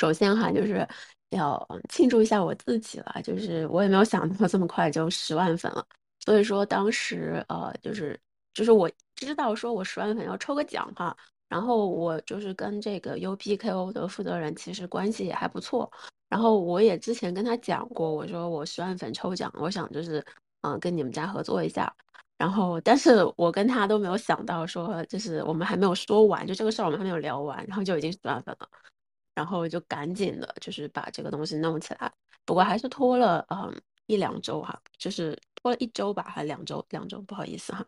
首先哈，就是要庆祝一下我自己了，就是我也没有想到这么快就十万粉了，所以说当时呃，就是就是我知道说我十万粉要抽个奖哈，然后我就是跟这个 UPKO 的负责人其实关系也还不错，然后我也之前跟他讲过，我说我十万粉抽奖，我想就是嗯跟你们家合作一下。然后，但是我跟他都没有想到说，就是我们还没有说完，就这个事儿我们还没有聊完，然后就已经十万粉了，然后就赶紧的，就是把这个东西弄起来。不过还是拖了嗯一两周哈，就是拖了一周吧，还两周，两周，不好意思哈。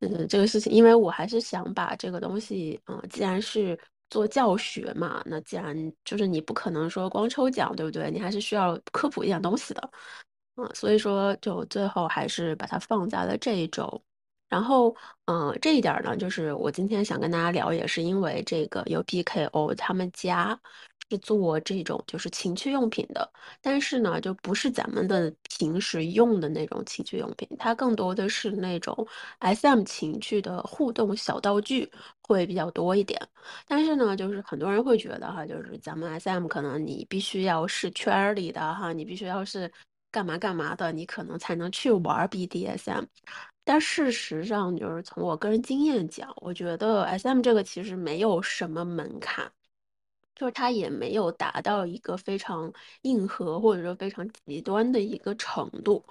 嗯，这个事情，因为我还是想把这个东西，嗯，既然是做教学嘛，那既然就是你不可能说光抽奖，对不对？你还是需要科普一点东西的。嗯，所以说就最后还是把它放在了这一周，然后嗯，这一点呢，就是我今天想跟大家聊，也是因为这个有 PKO 他们家是做这种就是情趣用品的，但是呢，就不是咱们的平时用的那种情趣用品，它更多的是那种 SM 情趣的互动小道具会比较多一点。但是呢，就是很多人会觉得哈，就是咱们 SM 可能你必须要是圈儿里的哈，你必须要是。干嘛干嘛的，你可能才能去玩 BDSM，但事实上，就是从我个人经验讲，我觉得 SM 这个其实没有什么门槛。就是它也没有达到一个非常硬核或者说非常极端的一个程度，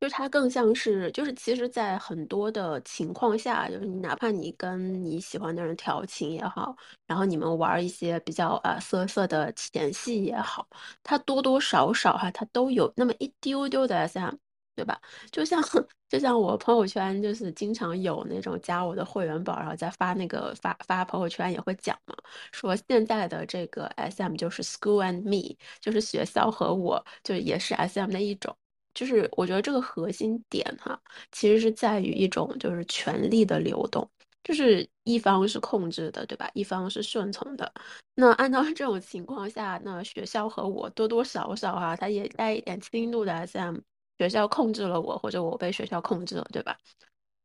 就是它更像是，就是其实，在很多的情况下，就是你哪怕你跟你喜欢的人调情也好，然后你们玩一些比较啊色色的前戏也好，它多多少少哈，它都有那么一丢丢的 SM。对吧？就像就像我朋友圈，就是经常有那种加我的会员宝，然后再发那个发发朋友圈也会讲嘛，说现在的这个 SM 就是 School and Me，就是学校和我，就也是 SM 的一种。就是我觉得这个核心点哈，其实是在于一种就是权力的流动，就是一方是控制的，对吧？一方是顺从的。那按照这种情况下，那学校和我多多少少哈，它也带一点轻度的 SM。学校控制了我，或者我被学校控制了，对吧？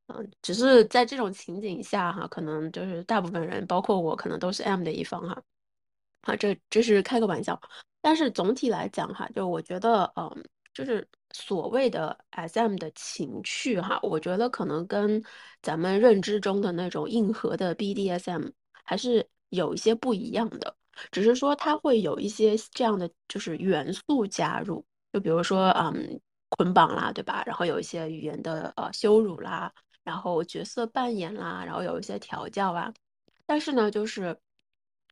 嗯，只是在这种情景下哈，可能就是大部分人，包括我，可能都是 M 的一方哈。啊，这这是开个玩笑，但是总体来讲哈，就我觉得，嗯，就是所谓的 SM 的情趣哈，我觉得可能跟咱们认知中的那种硬核的 BDSM 还是有一些不一样的，只是说它会有一些这样的就是元素加入，就比如说，嗯。捆绑啦，对吧？然后有一些语言的呃羞辱啦，然后角色扮演啦，然后有一些调教啊。但是呢，就是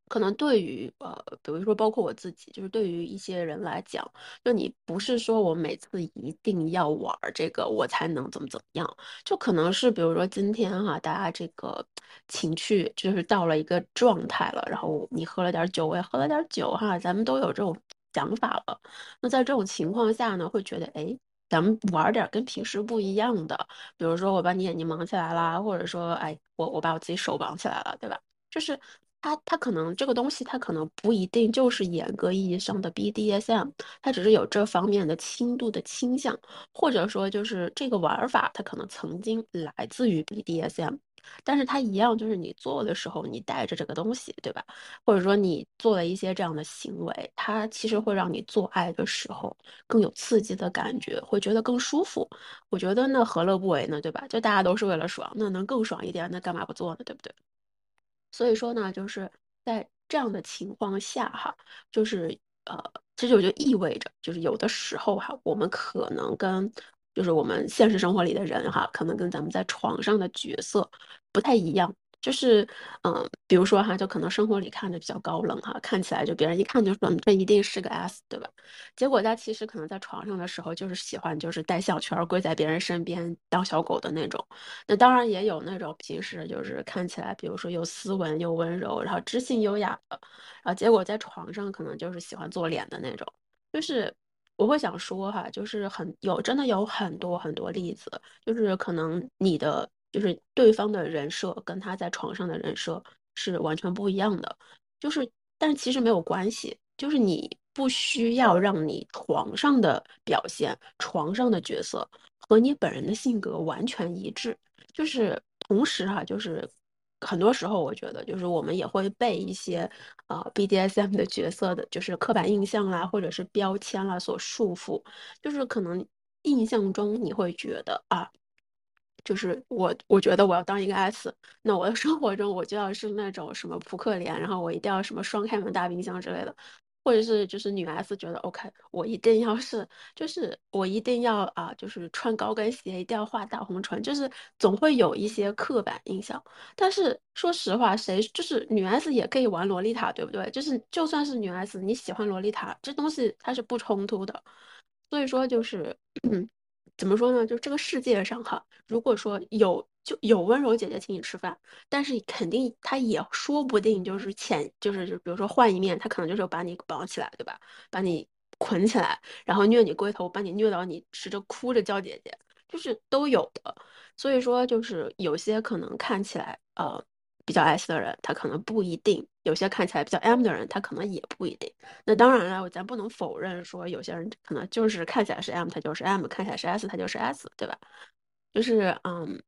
可能对于呃，比如说包括我自己，就是对于一些人来讲，就你不是说我每次一定要玩这个我才能怎么怎么样，就可能是比如说今天哈，大家这个情绪就是到了一个状态了，然后你喝了点酒，我也喝了点酒哈，咱们都有这种想法了。那在这种情况下呢，会觉得哎。咱们玩点跟平时不一样的，比如说我把你眼睛蒙起来啦，或者说，哎，我我把我自己手绑起来了，对吧？就是他他可能这个东西他可能不一定就是严格意义上的 BDSM，他只是有这方面的轻度的倾向，或者说就是这个玩法它可能曾经来自于 BDSM。但是它一样，就是你做的时候，你带着这个东西，对吧？或者说你做了一些这样的行为，它其实会让你做爱的时候更有刺激的感觉，会觉得更舒服。我觉得那何乐不为呢，对吧？就大家都是为了爽，那能更爽一点，那干嘛不做呢，对不对？所以说呢，就是在这样的情况下哈，就是呃，这就就意味着，就是有的时候哈，我们可能跟。就是我们现实生活里的人哈，可能跟咱们在床上的角色不太一样。就是，嗯，比如说哈，就可能生活里看着比较高冷哈，看起来就别人一看就说这一定是个 S，对吧？结果他其实可能在床上的时候就是喜欢就是带小圈跪在别人身边当小狗的那种。那当然也有那种平时就是看起来比如说又斯文又温柔，然后知性优雅的，然后结果在床上可能就是喜欢做脸的那种，就是。我会想说哈，就是很有真的有很多很多例子，就是可能你的就是对方的人设跟他在床上的人设是完全不一样的，就是但是其实没有关系，就是你不需要让你床上的表现、床上的角色和你本人的性格完全一致，就是同时哈，就是很多时候我觉得就是我们也会被一些呃 BDSM 的角色的，就是刻板印象啦，或者是标签啦所束缚，就是可能印象中你会觉得啊。就是我，我觉得我要当一个 S，那我的生活中我就要是那种什么扑克脸，然后我一定要什么双开门大冰箱之类的，或者是就是女 S 觉得 OK，我一定要是，就是我一定要啊，就是穿高跟鞋，一定要画大红唇，就是总会有一些刻板印象。但是说实话，谁就是女 S 也可以玩洛丽塔，对不对？就是就算是女 S，你喜欢洛丽塔，这东西它是不冲突的。所以说就是。怎么说呢？就这个世界上哈，如果说有就有温柔姐姐请你吃饭，但是肯定她也说不定就是潜就是就比如说换一面，她可能就是把你绑起来，对吧？把你捆起来，然后虐你龟头，把你虐到你吃着哭着叫姐姐，就是都有的。所以说就是有些可能看起来呃。比较 S 的人，他可能不一定；有些看起来比较 M 的人，他可能也不一定。那当然了，咱不能否认说有些人可能就是看起来是 M，他就是 M；看起来是 S，他就是 S，对吧？就是嗯，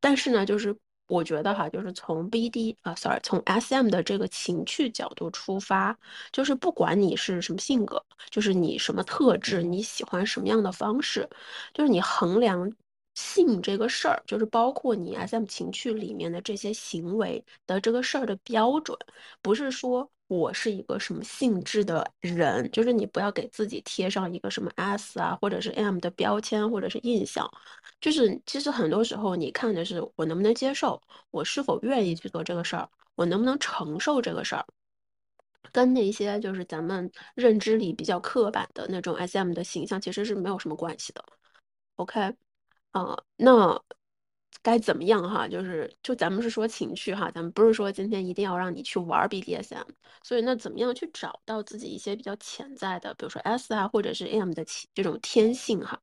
但是呢，就是我觉得哈，就是从 BD 啊，sorry，从 SM 的这个情趣角度出发，就是不管你是什么性格，就是你什么特质，你喜欢什么样的方式，就是你衡量。性这个事儿，就是包括你 SM 情趣里面的这些行为的这个事儿的标准，不是说我是一个什么性质的人，就是你不要给自己贴上一个什么 S 啊，或者是 M 的标签或者是印象，就是其实很多时候你看的是我能不能接受，我是否愿意去做这个事儿，我能不能承受这个事儿，跟那些就是咱们认知里比较刻板的那种 SM 的形象其实是没有什么关系的。OK。啊，那该怎么样哈？就是就咱们是说情趣哈，咱们不是说今天一定要让你去玩 BDSM。所以那怎么样去找到自己一些比较潜在的，比如说 S 啊，或者是 M 的这种天性哈？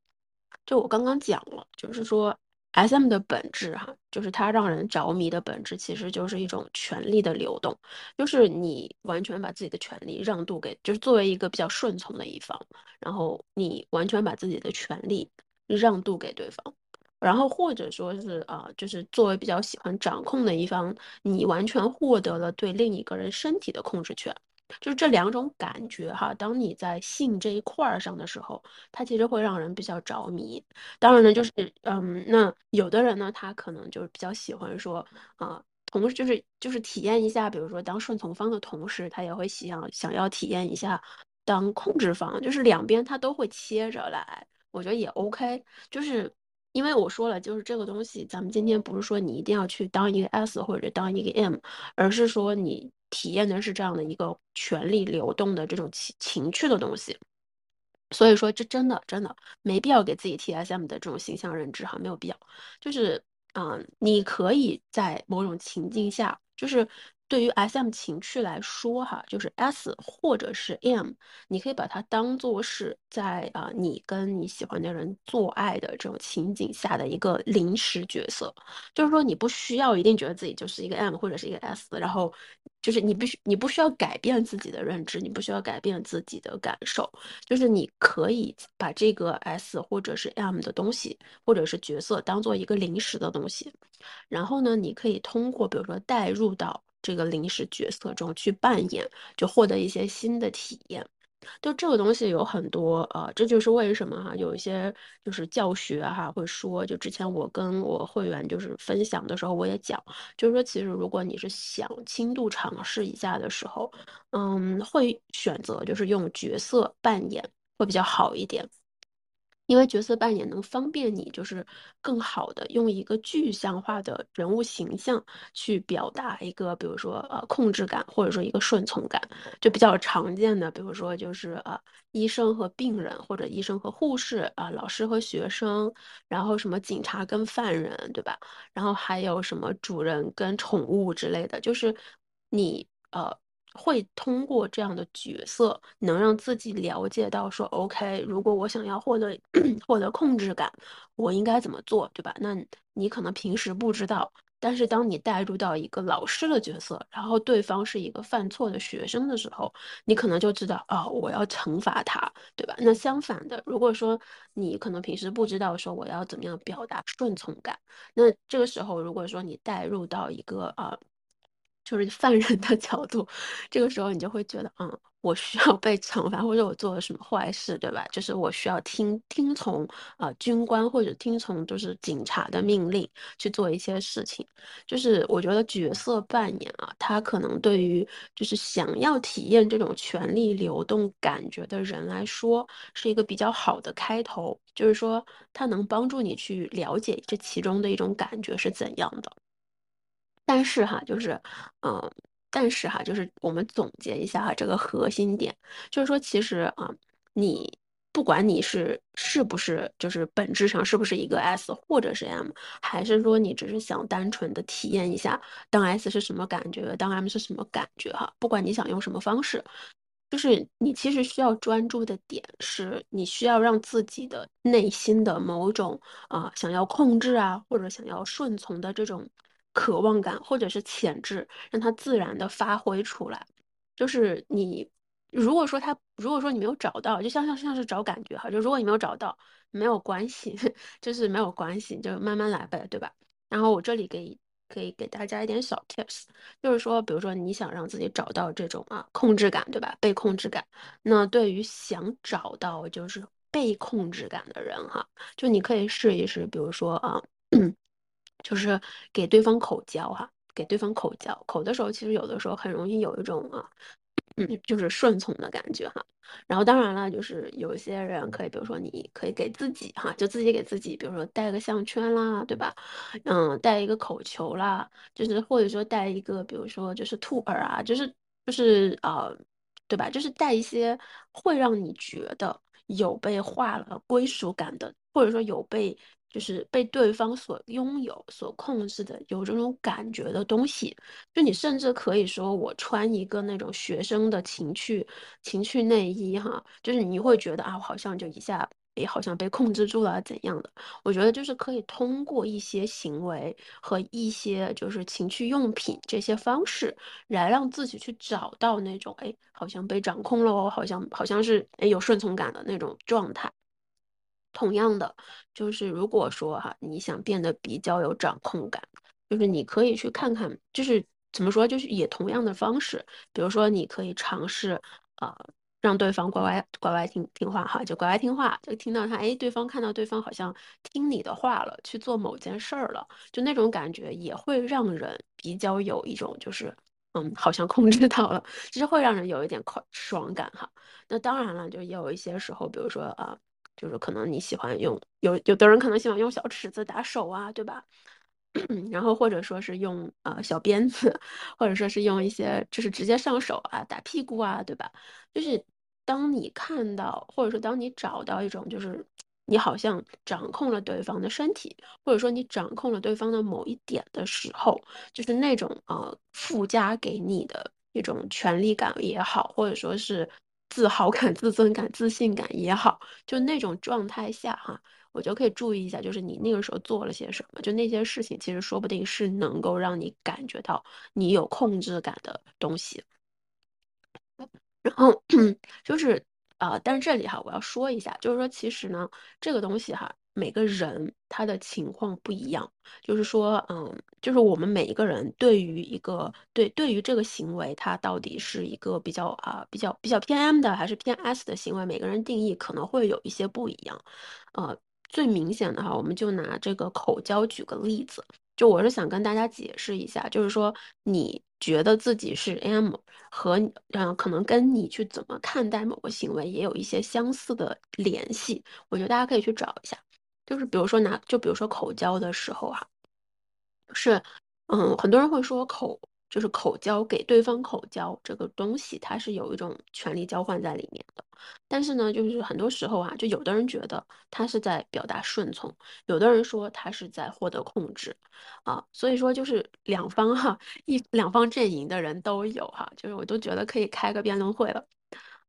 就我刚刚讲了，就是说 SM 的本质哈，就是它让人着迷的本质，其实就是一种权力的流动，就是你完全把自己的权利让渡给，就是作为一个比较顺从的一方，然后你完全把自己的权利。让渡给对方，然后或者说是啊，就是作为比较喜欢掌控的一方，你完全获得了对另一个人身体的控制权，就是这两种感觉哈。当你在性这一块儿上的时候，它其实会让人比较着迷。当然呢，就是嗯，那有的人呢，他可能就是比较喜欢说啊，同时就是就是体验一下，比如说当顺从方的同时，他也会想想要体验一下当控制方，就是两边他都会切着来。我觉得也 OK，就是因为我说了，就是这个东西，咱们今天不是说你一定要去当一个 S 或者当一个 M，而是说你体验的是这样的一个权力流动的这种情情趣的东西。所以说，这真的真的没必要给自己 TSM 的这种形象认知哈，没有必要。就是嗯，你可以在某种情境下，就是。对于 S.M 情趣来说，哈，就是 S 或者是 M，你可以把它当做是在啊你跟你喜欢的人做爱的这种情景下的一个临时角色，就是说你不需要一定觉得自己就是一个 M 或者是一个 S，然后就是你必须你不需要改变自己的认知，你不需要改变自己的感受，就是你可以把这个 S 或者是 M 的东西或者是角色当做一个临时的东西，然后呢，你可以通过比如说带入到。这个临时角色中去扮演，就获得一些新的体验。就这个东西有很多，呃，这就是为什么哈，有一些就是教学哈会说，就之前我跟我会员就是分享的时候，我也讲，就是说其实如果你是想轻度尝试一下的时候，嗯，会选择就是用角色扮演会比较好一点。因为角色扮演能方便你，就是更好的用一个具象化的人物形象去表达一个，比如说呃控制感，或者说一个顺从感，就比较常见的，比如说就是呃医生和病人，或者医生和护士啊，老师和学生，然后什么警察跟犯人，对吧？然后还有什么主人跟宠物之类的，就是你呃。会通过这样的角色，能让自己了解到说，OK，如果我想要获得 获得控制感，我应该怎么做，对吧？那你可能平时不知道，但是当你带入到一个老师的角色，然后对方是一个犯错的学生的时候，你可能就知道哦，我要惩罚他，对吧？那相反的，如果说你可能平时不知道说我要怎么样表达顺从感，那这个时候如果说你带入到一个啊。就是 犯人的角度，这个时候你就会觉得，嗯，我需要被惩罚，或者我做了什么坏事，对吧？就是我需要听听从啊军官或者听从就是警察的命令去做一些事情。就是我觉得角色扮演啊，它可能对于就是想要体验这种权力流动感觉的人来说，是一个比较好的开头。就是说，它能帮助你去了解这其中的一种感觉是怎样的。但是哈，就是，嗯，但是哈，就是我们总结一下哈，这个核心点就是说，其实啊，你不管你是是不是，就是本质上是不是一个 S 或者是 M，还是说你只是想单纯的体验一下当 S 是什么感觉，当 M 是什么感觉哈，不管你想用什么方式，就是你其实需要专注的点是，你需要让自己的内心的某种啊想要控制啊，或者想要顺从的这种。渴望感或者是潜质，让它自然的发挥出来。就是你，如果说他，如果说你没有找到，就像像像是找感觉哈，就如果你没有找到，没有关系，就是没有关系，就慢慢来呗，对吧？然后我这里给可以给大家一点小 tips，就是说，比如说你想让自己找到这种啊控制感，对吧？被控制感。那对于想找到就是被控制感的人哈，就你可以试一试，比如说啊。就是给对方口交哈，给对方口交口的时候，其实有的时候很容易有一种啊，嗯，就是顺从的感觉哈。然后当然了，就是有些人可以，比如说你可以给自己哈，就自己给自己，比如说戴个项圈啦，对吧？嗯，戴一个口球啦，就是或者说戴一个，比如说就是兔耳啊，就是就是呃，对吧？就是戴一些会让你觉得有被画了归属感的，或者说有被。就是被对方所拥有、所控制的，有这种感觉的东西。就你甚至可以说，我穿一个那种学生的情趣情趣内衣，哈，就是你会觉得啊，我好像就一下，诶，好像被控制住了怎样的？我觉得就是可以通过一些行为和一些就是情趣用品这些方式，来让自己去找到那种，哎，好像被掌控了哦，好像好像是哎有顺从感的那种状态。同样的，就是如果说哈，你想变得比较有掌控感，就是你可以去看看，就是怎么说，就是也同样的方式，比如说你可以尝试，呃，让对方乖乖乖乖听听话哈，就乖乖听话，就听到他，哎，对方看到对方好像听你的话了，去做某件事儿了，就那种感觉也会让人比较有一种就是，嗯，好像控制到了，其实会让人有一点快爽感哈。那当然了，就也有一些时候，比如说啊。就是可能你喜欢用有有的人可能喜欢用小尺子打手啊，对吧？然后或者说是用呃小鞭子，或者说是用一些就是直接上手啊打屁股啊，对吧？就是当你看到或者说当你找到一种就是你好像掌控了对方的身体，或者说你掌控了对方的某一点的时候，就是那种呃附加给你的一种权力感也好，或者说是。自豪感、自尊感、自信感也好，就那种状态下哈，我觉得可以注意一下，就是你那个时候做了些什么，就那些事情，其实说不定是能够让你感觉到你有控制感的东西。然后 就是啊，但是这里哈，我要说一下，就是说其实呢，这个东西哈。每个人他的情况不一样，就是说，嗯，就是我们每一个人对于一个对对于这个行为，它到底是一个比较啊比较比较偏 M 的还是偏 S 的行为，每个人定义可能会有一些不一样。呃，最明显的哈，我们就拿这个口交举个例子，就我是想跟大家解释一下，就是说你觉得自己是 M 和嗯，可能跟你去怎么看待某个行为也有一些相似的联系，我觉得大家可以去找一下。就是比如说拿，就比如说口交的时候哈，是，嗯，很多人会说口就是口交给对方口交这个东西，它是有一种权力交换在里面的。但是呢，就是很多时候啊，就有的人觉得他是在表达顺从，有的人说他是在获得控制，啊，所以说就是两方哈，一两方阵营的人都有哈，就是我都觉得可以开个辩论会了。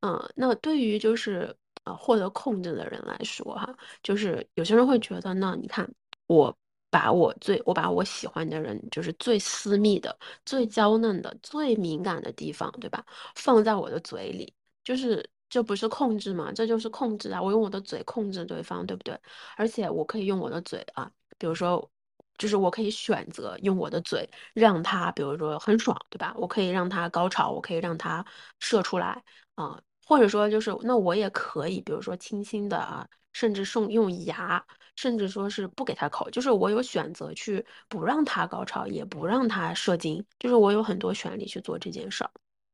嗯，那对于就是。获得控制的人来说，哈，就是有些人会觉得，那你看我把我最我把我喜欢的人，就是最私密的、最娇嫩的、最敏感的地方，对吧？放在我的嘴里，就是这不是控制吗？这就是控制啊！我用我的嘴控制对方，对不对？而且我可以用我的嘴啊，比如说，就是我可以选择用我的嘴让他，比如说很爽，对吧？我可以让他高潮，我可以让他射出来啊，或者说就是那我也可以，比如说轻轻的啊，甚至送用牙。甚至说是不给他口，就是我有选择去不让他高潮，也不让他射精，就是我有很多权利去做这件事儿。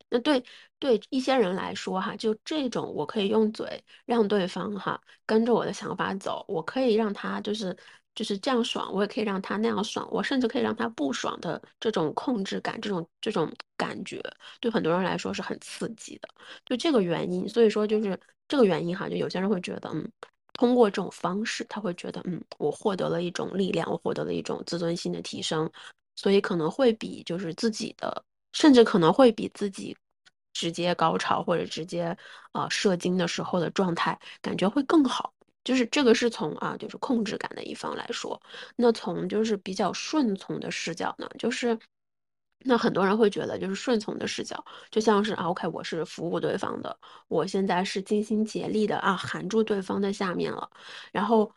那对对一些人来说哈，就这种我可以用嘴让对方哈跟着我的想法走，我可以让他就是就是这样爽，我也可以让他那样爽，我甚至可以让他不爽的这种控制感，这种这种感觉，对很多人来说是很刺激的。就这个原因，所以说就是这个原因哈，就有些人会觉得嗯。通过这种方式，他会觉得，嗯，我获得了一种力量，我获得了一种自尊心的提升，所以可能会比就是自己的，甚至可能会比自己直接高潮或者直接啊射精的时候的状态感觉会更好。就是这个是从啊就是控制感的一方来说，那从就是比较顺从的视角呢，就是。那很多人会觉得，就是顺从的视角，就像是啊，OK，我是服务对方的，我现在是尽心竭力的啊，含住对方的下面了，然后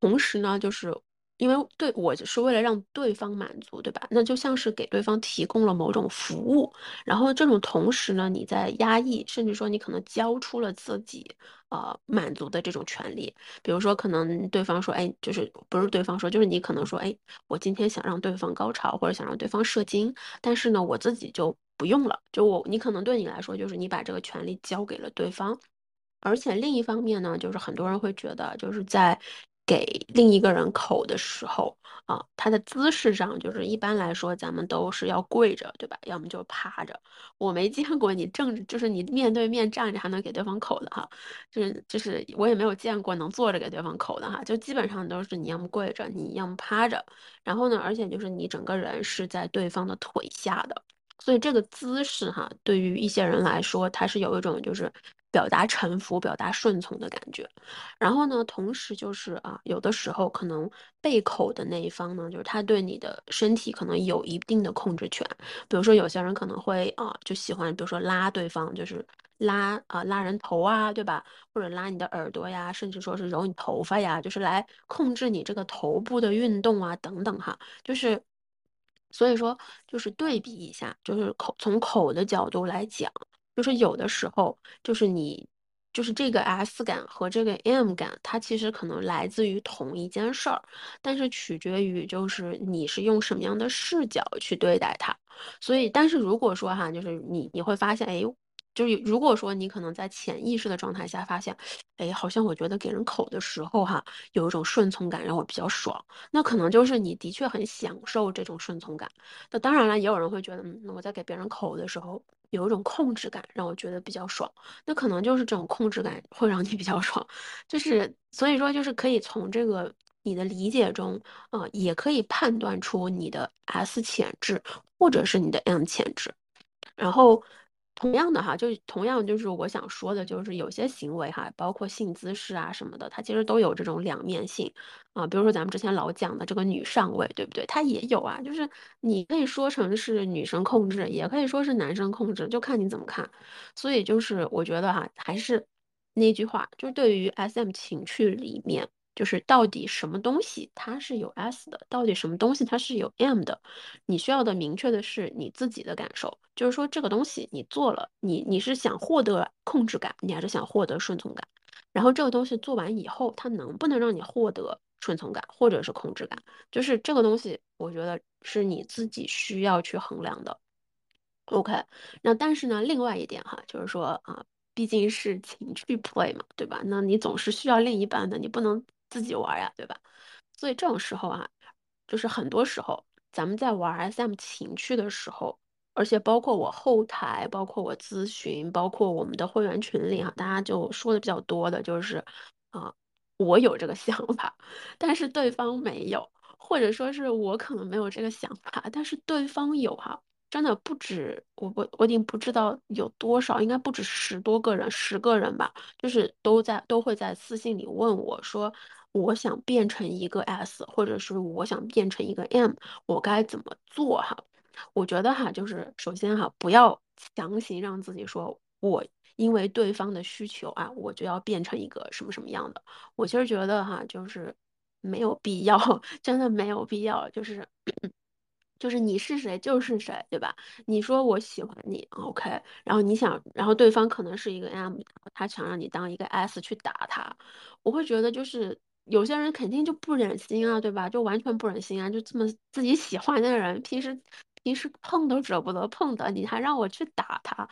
同时呢，就是。因为对我是为了让对方满足，对吧？那就像是给对方提供了某种服务，然后这种同时呢，你在压抑，甚至说你可能交出了自己呃满足的这种权利。比如说，可能对方说，哎，就是不是对方说，就是你可能说，哎，我今天想让对方高潮，或者想让对方射精，但是呢，我自己就不用了。就我，你可能对你来说，就是你把这个权利交给了对方，而且另一方面呢，就是很多人会觉得，就是在。给另一个人口的时候啊，他的姿势上就是一般来说，咱们都是要跪着，对吧？要么就趴着。我没见过你正，就是你面对面站着还能给对方口的哈，就是就是我也没有见过能坐着给对方口的哈，就基本上都是你要么跪着，你要么趴着。然后呢，而且就是你整个人是在对方的腿下的，所以这个姿势哈，对于一些人来说，它是有一种就是。表达臣服、表达顺从的感觉，然后呢，同时就是啊，有的时候可能被口的那一方呢，就是他对你的身体可能有一定的控制权。比如说，有些人可能会啊，就喜欢，比如说拉对方，就是拉啊拉人头啊，对吧？或者拉你的耳朵呀，甚至说是揉你头发呀，就是来控制你这个头部的运动啊，等等哈。就是所以说，就是对比一下，就是口从口的角度来讲。就是有的时候，就是你，就是这个 S 感和这个 M 感，它其实可能来自于同一件事儿，但是取决于就是你是用什么样的视角去对待它。所以，但是如果说哈，就是你你会发现，哎。就是如果说你可能在潜意识的状态下发现，哎，好像我觉得给人口的时候哈，有一种顺从感让我比较爽，那可能就是你的确很享受这种顺从感。那当然了，也有人会觉得，嗯，那我在给别人口的时候有一种控制感让我觉得比较爽，那可能就是这种控制感会让你比较爽。就是所以说，就是可以从这个你的理解中，啊，也可以判断出你的 S 潜质或者是你的 M 潜质，然后。同样的哈，就同样就是我想说的，就是有些行为哈，包括性姿势啊什么的，它其实都有这种两面性啊。比如说咱们之前老讲的这个女上位，对不对？它也有啊，就是你可以说成是女生控制，也可以说是男生控制，就看你怎么看。所以就是我觉得哈，还是那句话，就是对于 SM 情趣里面。就是到底什么东西它是有 S 的，到底什么东西它是有 M 的？你需要的明确的是你自己的感受，就是说这个东西你做了，你你是想获得控制感，你还是想获得顺从感？然后这个东西做完以后，它能不能让你获得顺从感或者是控制感？就是这个东西，我觉得是你自己需要去衡量的。OK，那但是呢，另外一点哈，就是说啊，毕竟是情趣 play 嘛，对吧？那你总是需要另一半的，你不能。自己玩呀，对吧？所以这种时候啊，就是很多时候咱们在玩 SM 情趣的时候，而且包括我后台，包括我咨询，包括我们的会员群里哈，大家就说的比较多的就是，啊，我有这个想法，但是对方没有，或者说是我可能没有这个想法，但是对方有哈。真的不止我我我已经不知道有多少，应该不止十多个人，十个人吧，就是都在都会在私信里问我说。我想变成一个 S，或者是我想变成一个 M，我该怎么做哈？我觉得哈，就是首先哈，不要强行让自己说我因为对方的需求啊，我就要变成一个什么什么样的。我其实觉得哈，就是没有必要，真的没有必要，就是。就是你是谁就是谁，对吧？你说我喜欢你，OK，然后你想，然后对方可能是一个 M，他想让你当一个 S 去打他，我会觉得就是有些人肯定就不忍心啊，对吧？就完全不忍心啊，就这么自己喜欢的人，平时平时碰都舍不得碰的，你还让我去打他，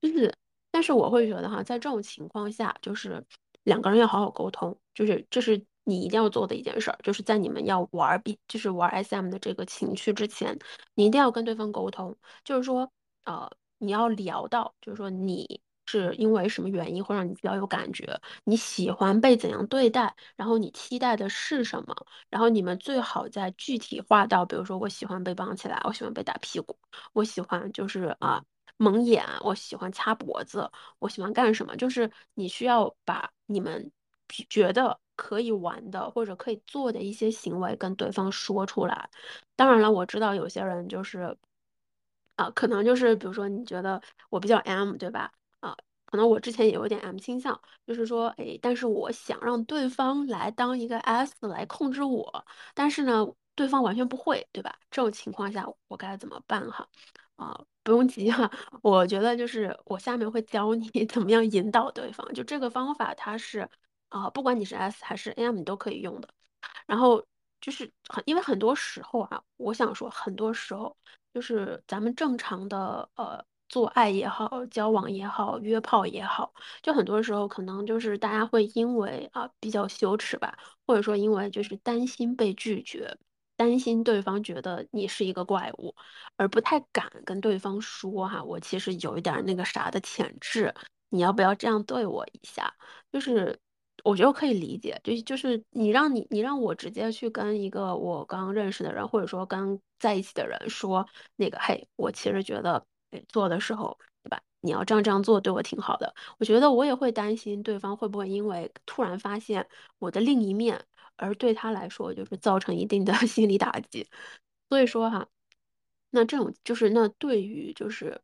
就是，但是我会觉得哈，在这种情况下，就是两个人要好好沟通，就是这是。你一定要做的一件事儿，就是在你们要玩 B，就是玩 SM 的这个情趣之前，你一定要跟对方沟通，就是说，呃，你要聊到，就是说你是因为什么原因会让你比较有感觉，你喜欢被怎样对待，然后你期待的是什么，然后你们最好在具体化到，比如说我喜欢被绑起来，我喜欢被打屁股，我喜欢就是啊蒙眼，我喜欢掐脖子，我喜欢干什么，就是你需要把你们觉得。可以玩的或者可以做的一些行为跟对方说出来。当然了，我知道有些人就是啊，可能就是比如说你觉得我比较 M 对吧？啊，可能我之前也有点 M 倾向，就是说哎，但是我想让对方来当一个 S 来控制我，但是呢，对方完全不会对吧？这种情况下我该怎么办哈？啊，不用急哈，我觉得就是我下面会教你 怎么样引导对方，就这个方法它是。啊，不管你是 S 还是 M，你都可以用的。然后就是很，因为很多时候啊，我想说，很多时候就是咱们正常的呃做爱也好，交往也好，约炮也好，就很多时候可能就是大家会因为啊比较羞耻吧，或者说因为就是担心被拒绝，担心对方觉得你是一个怪物，而不太敢跟对方说哈，我其实有一点那个啥的潜质，你要不要这样对我一下？就是。我觉得可以理解，就就是你让你你让我直接去跟一个我刚认识的人，或者说刚在一起的人说那个，嘿，我其实觉得，做的时候，对吧？你要这样这样做，对我挺好的。我觉得我也会担心对方会不会因为突然发现我的另一面，而对他来说就是造成一定的 心理打击。所以说哈，那这种就是那对于就是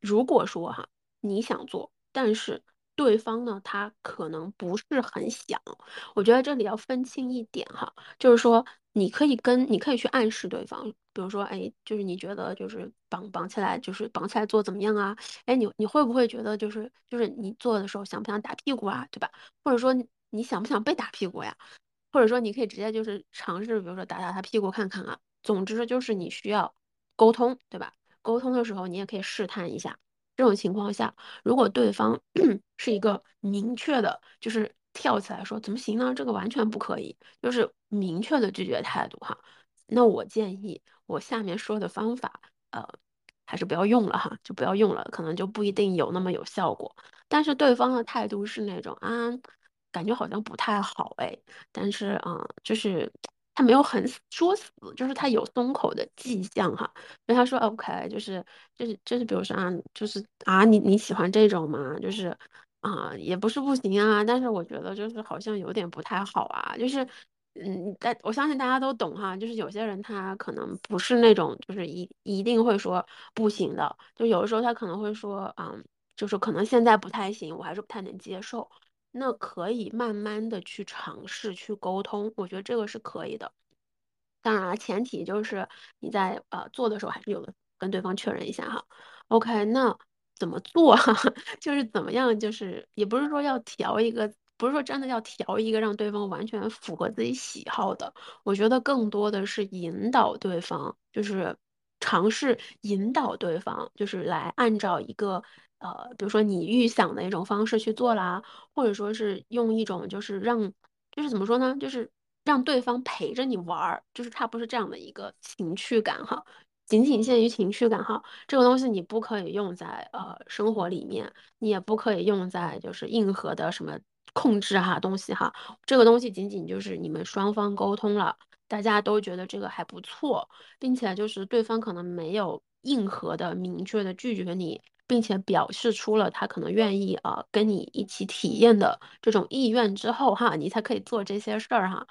如果说哈你想做，但是。对方呢，他可能不是很想。我觉得这里要分清一点哈，就是说你可以跟你可以去暗示对方，比如说，哎，就是你觉得就是绑绑起来，就是绑起来做怎么样啊？哎，你你会不会觉得就是就是你做的时候想不想打屁股啊？对吧？或者说你想不想被打屁股呀？或者说你可以直接就是尝试，比如说打打他屁股看看啊。总之就是你需要沟通，对吧？沟通的时候你也可以试探一下。这种情况下，如果对方 是一个明确的，就是跳起来说怎么行呢？这个完全不可以，就是明确的拒绝态度哈。那我建议我下面说的方法，呃，还是不要用了哈，就不要用了，可能就不一定有那么有效果。但是对方的态度是那种啊，感觉好像不太好哎，但是啊，就是。他没有很说死，就是他有松口的迹象哈。所以他说 OK，就是就是就是，比如说啊，就是啊，你你喜欢这种吗？就是啊，也不是不行啊，但是我觉得就是好像有点不太好啊。就是嗯，但我相信大家都懂哈。就是有些人他可能不是那种就是一一定会说不行的，就有的时候他可能会说嗯，就是可能现在不太行，我还是不太能接受。那可以慢慢的去尝试去沟通，我觉得这个是可以的。当然了，前提就是你在呃做的时候还是有的跟对方确认一下哈。OK，那怎么做？就是怎么样？就是也不是说要调一个，不是说真的要调一个让对方完全符合自己喜好的。我觉得更多的是引导对方，就是尝试引导对方，就是来按照一个。呃，比如说你预想的一种方式去做啦，或者说是用一种就是让，就是怎么说呢，就是让对方陪着你玩儿，就是他不多是这样的一个情趣感哈，仅仅限于情趣感哈，这个东西你不可以用在呃生活里面，你也不可以用在就是硬核的什么控制哈东西哈，这个东西仅仅就是你们双方沟通了，大家都觉得这个还不错，并且就是对方可能没有硬核的明确的拒绝你。并且表示出了他可能愿意啊跟你一起体验的这种意愿之后哈，你才可以做这些事儿哈。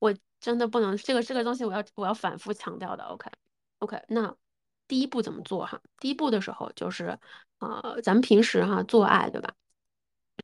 我真的不能这个这个东西，我要我要反复强调的。OK OK，那第一步怎么做哈？第一步的时候就是呃，咱们平时哈做爱对吧？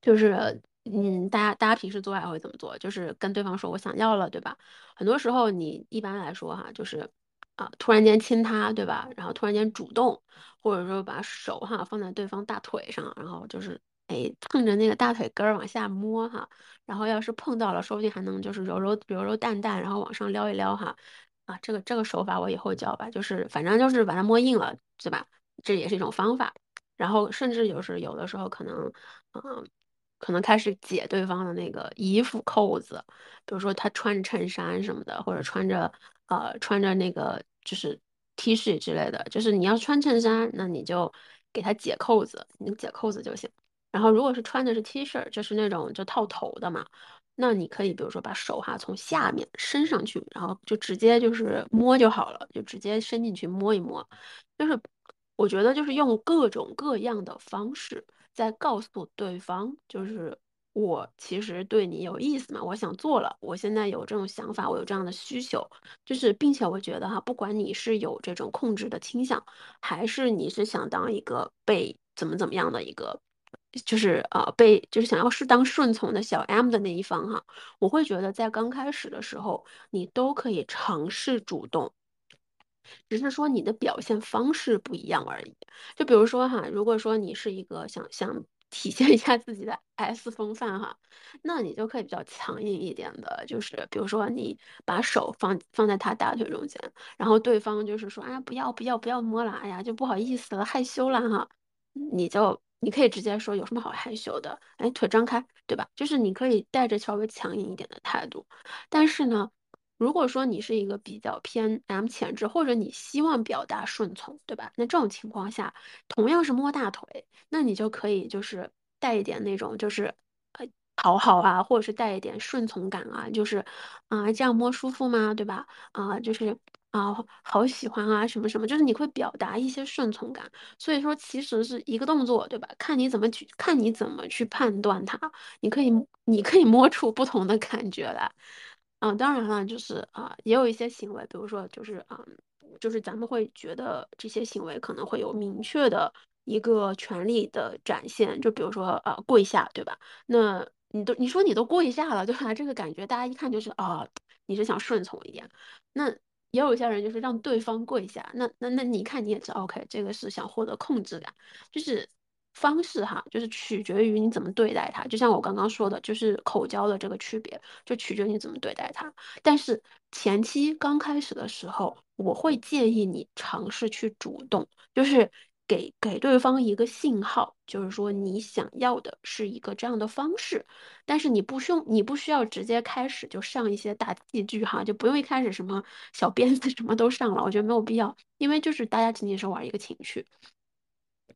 就是嗯，大家大家平时做爱会怎么做？就是跟对方说我想要了，对吧？很多时候你一般来说哈，就是啊，突然间亲他，对吧？然后突然间主动，或者说把手哈放在对方大腿上，然后就是哎蹭着那个大腿根儿往下摸哈，然后要是碰到了，说不定还能就是揉揉揉揉蛋蛋，然后往上撩一撩哈。啊，这个这个手法我以后教吧，就是反正就是把它摸硬了，对吧？这也是一种方法。然后甚至就是有的时候可能，嗯。可能开始解对方的那个衣服扣子，比如说他穿着衬衫什么的，或者穿着呃穿着那个就是 T 恤之类的，就是你要穿衬衫，那你就给他解扣子，你解扣子就行。然后如果是穿的是 T 恤，就是那种就套头的嘛，那你可以比如说把手哈从下面伸上去，然后就直接就是摸就好了，就直接伸进去摸一摸。就是我觉得就是用各种各样的方式。在告诉对方，就是我其实对你有意思嘛，我想做了，我现在有这种想法，我有这样的需求，就是并且我觉得哈，不管你是有这种控制的倾向，还是你是想当一个被怎么怎么样的一个，就是呃被就是想要适当顺从的小 M 的那一方哈，我会觉得在刚开始的时候，你都可以尝试主动。只是说你的表现方式不一样而已。就比如说哈，如果说你是一个想想体现一下自己的 S 风范哈，那你就可以比较强硬一点的，就是比如说你把手放放在他大腿中间，然后对方就是说啊不要不要不要摸了，哎呀就不好意思了害羞了哈，你就你可以直接说有什么好害羞的，哎腿张开，对吧？就是你可以带着稍微强硬一点的态度，但是呢。如果说你是一个比较偏 M 潜质，或者你希望表达顺从，对吧？那这种情况下，同样是摸大腿，那你就可以就是带一点那种就是呃讨好啊，或者是带一点顺从感啊，就是啊这样摸舒服吗？对吧？啊就是啊好喜欢啊什么什么，就是你会表达一些顺从感。所以说其实是一个动作，对吧？看你怎么去看你怎么去判断它，你可以你可以摸出不同的感觉来。嗯，当然了，就是啊，也有一些行为，比如说，就是啊，就是咱们会觉得这些行为可能会有明确的一个权利的展现，就比如说啊，跪下，对吧？那你都你说你都跪下了，对吧？这个感觉大家一看就是啊，你是想顺从一点。那也有一些人就是让对方跪下，那那那你看你也知道，OK，这个是想获得控制感，就是。方式哈，就是取决于你怎么对待他。就像我刚刚说的，就是口交的这个区别，就取决于你怎么对待他。但是前期刚开始的时候，我会建议你尝试去主动，就是给给对方一个信号，就是说你想要的是一个这样的方式。但是你不需你不需要直接开始就上一些大器具哈，就不用一开始什么小鞭子什么都上了，我觉得没有必要，因为就是大家仅仅是玩一个情趣。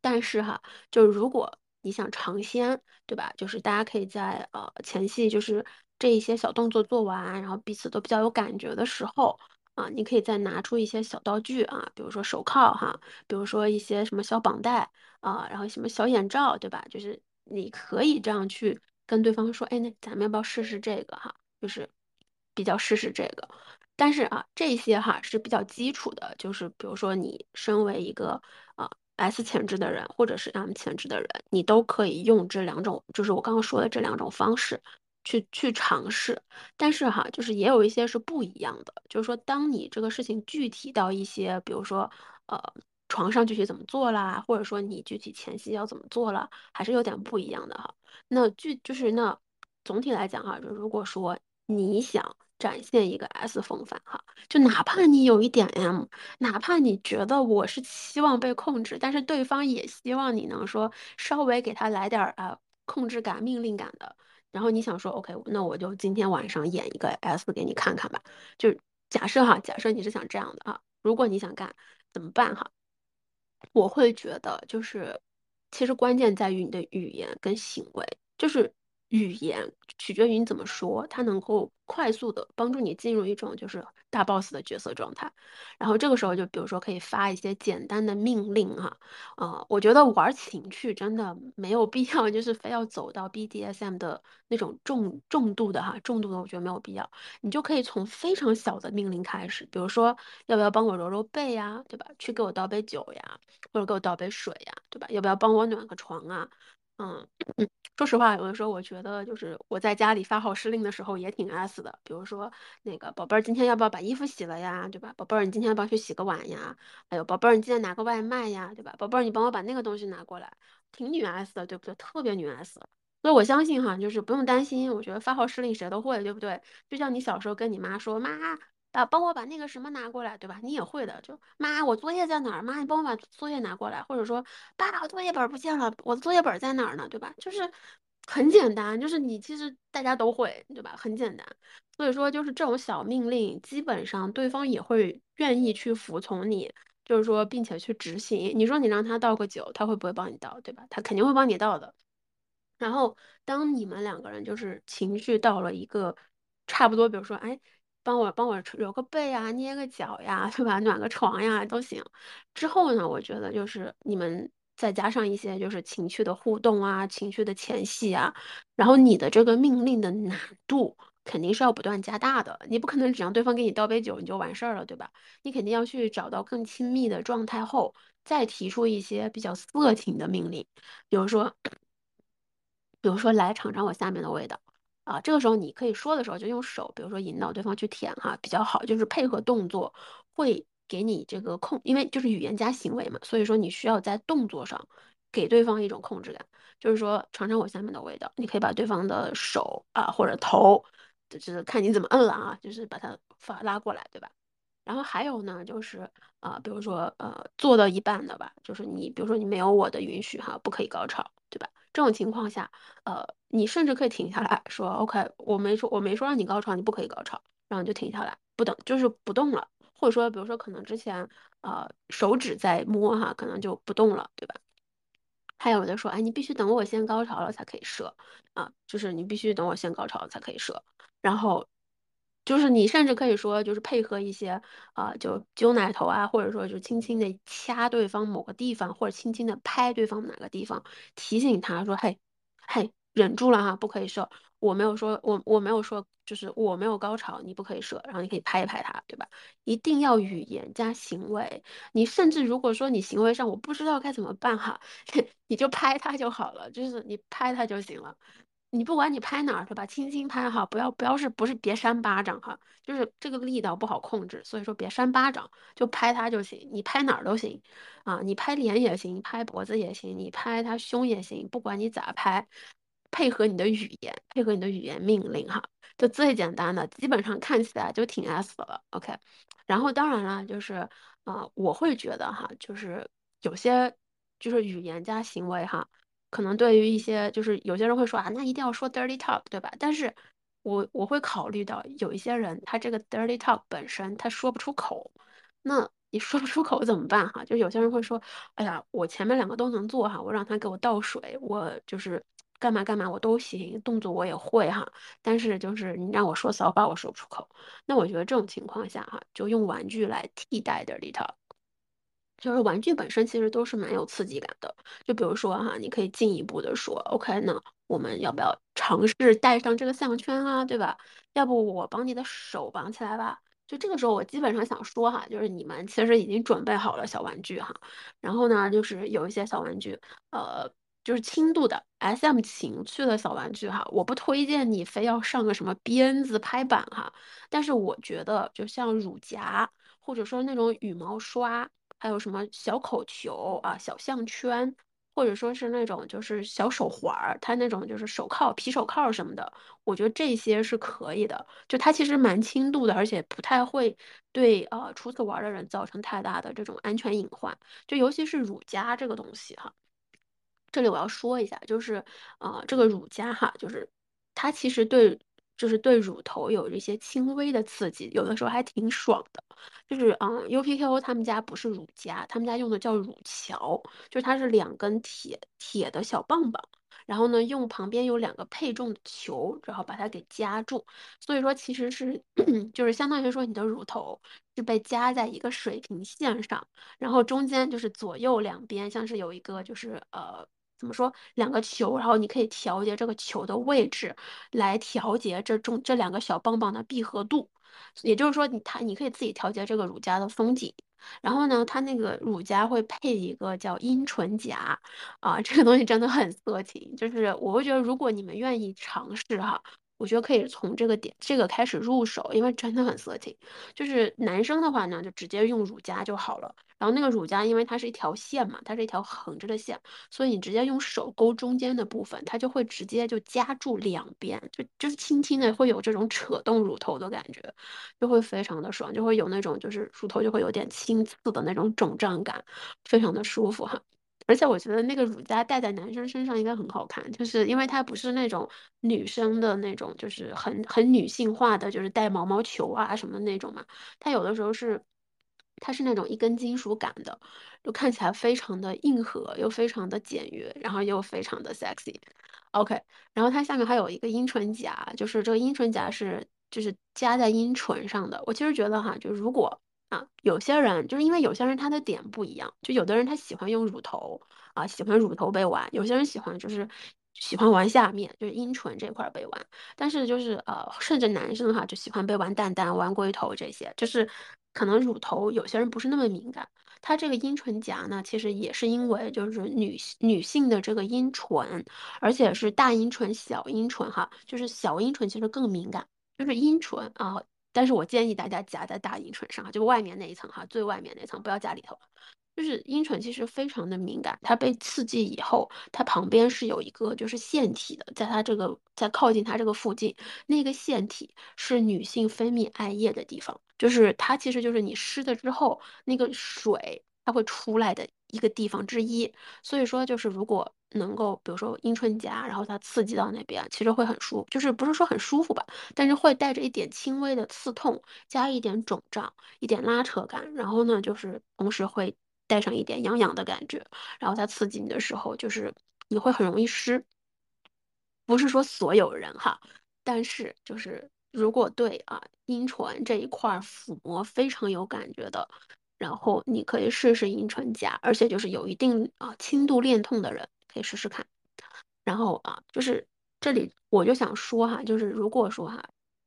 但是哈，就是如果你想尝鲜，对吧？就是大家可以在呃前戏，就是这一些小动作做完，然后彼此都比较有感觉的时候啊，你可以再拿出一些小道具啊，比如说手铐哈，比如说一些什么小绑带啊，然后什么小眼罩，对吧？就是你可以这样去跟对方说，哎，那咱们要不要试试这个哈？就是比较试试这个。但是啊，这些哈是比较基础的，就是比如说你身为一个啊。S 潜质的人，或者是 M 潜质的人，你都可以用这两种，就是我刚刚说的这两种方式去去尝试。但是哈，就是也有一些是不一样的，就是说，当你这个事情具体到一些，比如说，呃，床上具体怎么做啦，或者说你具体前戏要怎么做了，还是有点不一样的哈。那具就是那总体来讲哈，就如果说你想。展现一个 S 风范哈，就哪怕你有一点 M，哪怕你觉得我是希望被控制，但是对方也希望你能说稍微给他来点儿啊控制感、命令感的。然后你想说 OK，那我就今天晚上演一个 S 给你看看吧。就假设哈，假设你是想这样的啊，如果你想干怎么办哈？我会觉得就是，其实关键在于你的语言跟行为，就是。语言取决于你怎么说，它能够快速的帮助你进入一种就是大 boss 的角色状态。然后这个时候就比如说可以发一些简单的命令哈，呃，我觉得玩情趣真的没有必要，就是非要走到 BDSM 的那种重重度的哈，重度的我觉得没有必要。你就可以从非常小的命令开始，比如说要不要帮我揉揉背呀，对吧？去给我倒杯酒呀，或者给我倒杯水呀，对吧？要不要帮我暖个床啊？嗯。说实话，有的时候我觉得，就是我在家里发号施令的时候也挺 S 的。比如说，那个宝贝儿，今天要不要把衣服洗了呀？对吧？宝贝儿，你今天要不要去洗个碗呀？还有宝贝儿，你今天拿个外卖呀？对吧？宝贝儿，你帮我把那个东西拿过来，挺女 S 的，对不对？特别女 S。所以我相信哈，就是不用担心。我觉得发号施令谁都会，对不对？就像你小时候跟你妈说，妈。啊，帮我把那个什么拿过来，对吧？你也会的，就妈，我作业在哪儿？妈，你帮我把作业拿过来，或者说，爸，我作业本不见了，我的作业本在哪儿呢？对吧？就是很简单，就是你其实大家都会，对吧？很简单，所以说就是这种小命令，基本上对方也会愿意去服从你，就是说并且去执行。你说你让他倒个酒，他会不会帮你倒？对吧？他肯定会帮你倒的。然后当你们两个人就是情绪到了一个差不多，比如说，哎。帮我帮我揉个背啊，捏个脚呀，对吧？暖个床呀都行。之后呢，我觉得就是你们再加上一些就是情绪的互动啊，情绪的前戏啊，然后你的这个命令的难度肯定是要不断加大的。你不可能只让对方给你倒杯酒你就完事儿了，对吧？你肯定要去找到更亲密的状态后，再提出一些比较色情的命令，比如说，比如说来尝尝我下面的味道。啊，这个时候你可以说的时候就用手，比如说引导对方去舔哈，比较好，就是配合动作会给你这个控，因为就是语言加行为嘛，所以说你需要在动作上给对方一种控制感，就是说尝尝我下面的味道，你可以把对方的手啊或者头，就是看你怎么摁了啊，就是把它发拉过来，对吧？然后还有呢，就是啊，比如说呃做到一半的吧，就是你比如说你没有我的允许哈，不可以高潮，对吧？这种情况下，呃，你甚至可以停下来说，OK，我没说，我没说让你高潮，你不可以高潮，然后你就停下来，不等，就是不动了，或者说，比如说可能之前，呃，手指在摸哈，可能就不动了，对吧？还有的说，哎，你必须等我先高潮了才可以射，啊，就是你必须等我先高潮了才可以射，然后。就是你甚至可以说，就是配合一些啊，就揪奶头啊，或者说就轻轻的掐对方某个地方，或者轻轻的拍对方哪个地方，提醒他说：“嘿，嘿，忍住了哈，不可以射。”我没有说，我我没有说，就是我没有高潮，你不可以射。然后你可以拍一拍他，对吧？一定要语言加行为。你甚至如果说你行为上我不知道该怎么办哈，你就拍他就好了，就是你拍他就行了。你不管你拍哪儿，对吧？轻轻拍哈，不要不要是不是别扇巴掌哈，就是这个力道不好控制，所以说别扇巴掌，就拍他就行。你拍哪儿都行，啊，你拍脸也行，拍脖子也行，你拍他胸也行，不管你咋拍，配合你的语言，配合你的语言命令哈，就最简单的，基本上看起来就挺 S 的了。OK，然后当然了，就是啊，我会觉得哈，就是有些就是语言加行为哈。可能对于一些就是有些人会说啊，那一定要说 dirty talk，对吧？但是，我我会考虑到有一些人他这个 dirty talk 本身他说不出口，那你说不出口怎么办哈？就有些人会说，哎呀，我前面两个都能做哈，我让他给我倒水，我就是干嘛干嘛我都行，动作我也会哈，但是就是你让我说骚话我说不出口，那我觉得这种情况下哈，就用玩具来替代 dirty talk。就是玩具本身其实都是蛮有刺激感的，就比如说哈，你可以进一步的说，OK，那我们要不要尝试戴上这个项圈啊，对吧？要不我帮你的手绑起来吧？就这个时候，我基本上想说哈，就是你们其实已经准备好了小玩具哈，然后呢，就是有一些小玩具，呃，就是轻度的 SM 情趣的小玩具哈，我不推荐你非要上个什么鞭子拍板哈，但是我觉得就像乳夹，或者说那种羽毛刷。还有什么小口球啊、小项圈，或者说是那种就是小手环儿，它那种就是手铐、皮手铐什么的，我觉得这些是可以的。就它其实蛮轻度的，而且不太会对呃初次玩的人造成太大的这种安全隐患。就尤其是乳夹这个东西哈，这里我要说一下，就是呃这个乳夹哈，就是它其实对就是对乳头有一些轻微的刺激，有的时候还挺爽的。就是嗯，UPKO 他们家不是乳夹，他们家用的叫乳桥，就是它是两根铁铁的小棒棒，然后呢用旁边有两个配重的球，然后把它给夹住。所以说其实是就是相当于说你的乳头是被夹在一个水平线上，然后中间就是左右两边像是有一个就是呃。怎么说？两个球，然后你可以调节这个球的位置，来调节这中这两个小棒棒的闭合度。也就是说，你它你可以自己调节这个乳夹的松紧。然后呢，它那个乳夹会配一个叫阴唇夹啊，这个东西真的很色情。就是我会觉得，如果你们愿意尝试哈。我觉得可以从这个点这个开始入手，因为真的很色情。就是男生的话呢，就直接用乳夹就好了。然后那个乳夹，因为它是一条线嘛，它是一条横着的线，所以你直接用手勾中间的部分，它就会直接就夹住两边，就就是轻轻的会有这种扯动乳头的感觉，就会非常的爽，就会有那种就是乳头就会有点青刺的那种肿胀感，非常的舒服哈。而且我觉得那个乳夹戴在男生身上应该很好看，就是因为它不是那种女生的那种，就是很很女性化的，就是带毛毛球啊什么那种嘛。它有的时候是，它是那种一根金属感的，就看起来非常的硬核，又非常的简约，然后又非常的 sexy。OK，然后它下面还有一个阴唇夹，就是这个阴唇夹是就是夹在阴唇上的。我其实觉得哈，就如果。啊，有些人就是因为有些人他的点不一样，就有的人他喜欢用乳头啊，喜欢乳头被玩；有些人喜欢就是喜欢玩下面，就是阴唇这块被玩。但是就是呃，甚至男生哈就喜欢被玩蛋蛋、玩龟头这些，就是可能乳头有些人不是那么敏感。它这个阴唇夹呢，其实也是因为就是女女性的这个阴唇，而且是大阴唇、小阴唇哈，就是小阴唇其实更敏感，就是阴唇啊。但是我建议大家夹在大阴唇上，就外面那一层哈，最外面那层不要夹里头。就是阴唇其实非常的敏感，它被刺激以后，它旁边是有一个就是腺体的，在它这个在靠近它这个附近，那个腺体是女性分泌艾叶的地方，就是它其实就是你湿了之后那个水它会出来的一个地方之一。所以说就是如果。能够，比如说阴唇夹，然后它刺激到那边，其实会很舒，就是不是说很舒服吧，但是会带着一点轻微的刺痛，加一点肿胀，一点拉扯感，然后呢，就是同时会带上一点痒痒的感觉，然后它刺激你的时候，就是你会很容易湿，不是说所有人哈，但是就是如果对啊阴唇这一块抚摸非常有感觉的。然后你可以试试阴唇夹，而且就是有一定啊轻度恋痛的人可以试试看。然后啊，就是这里我就想说哈，就是如果说哈，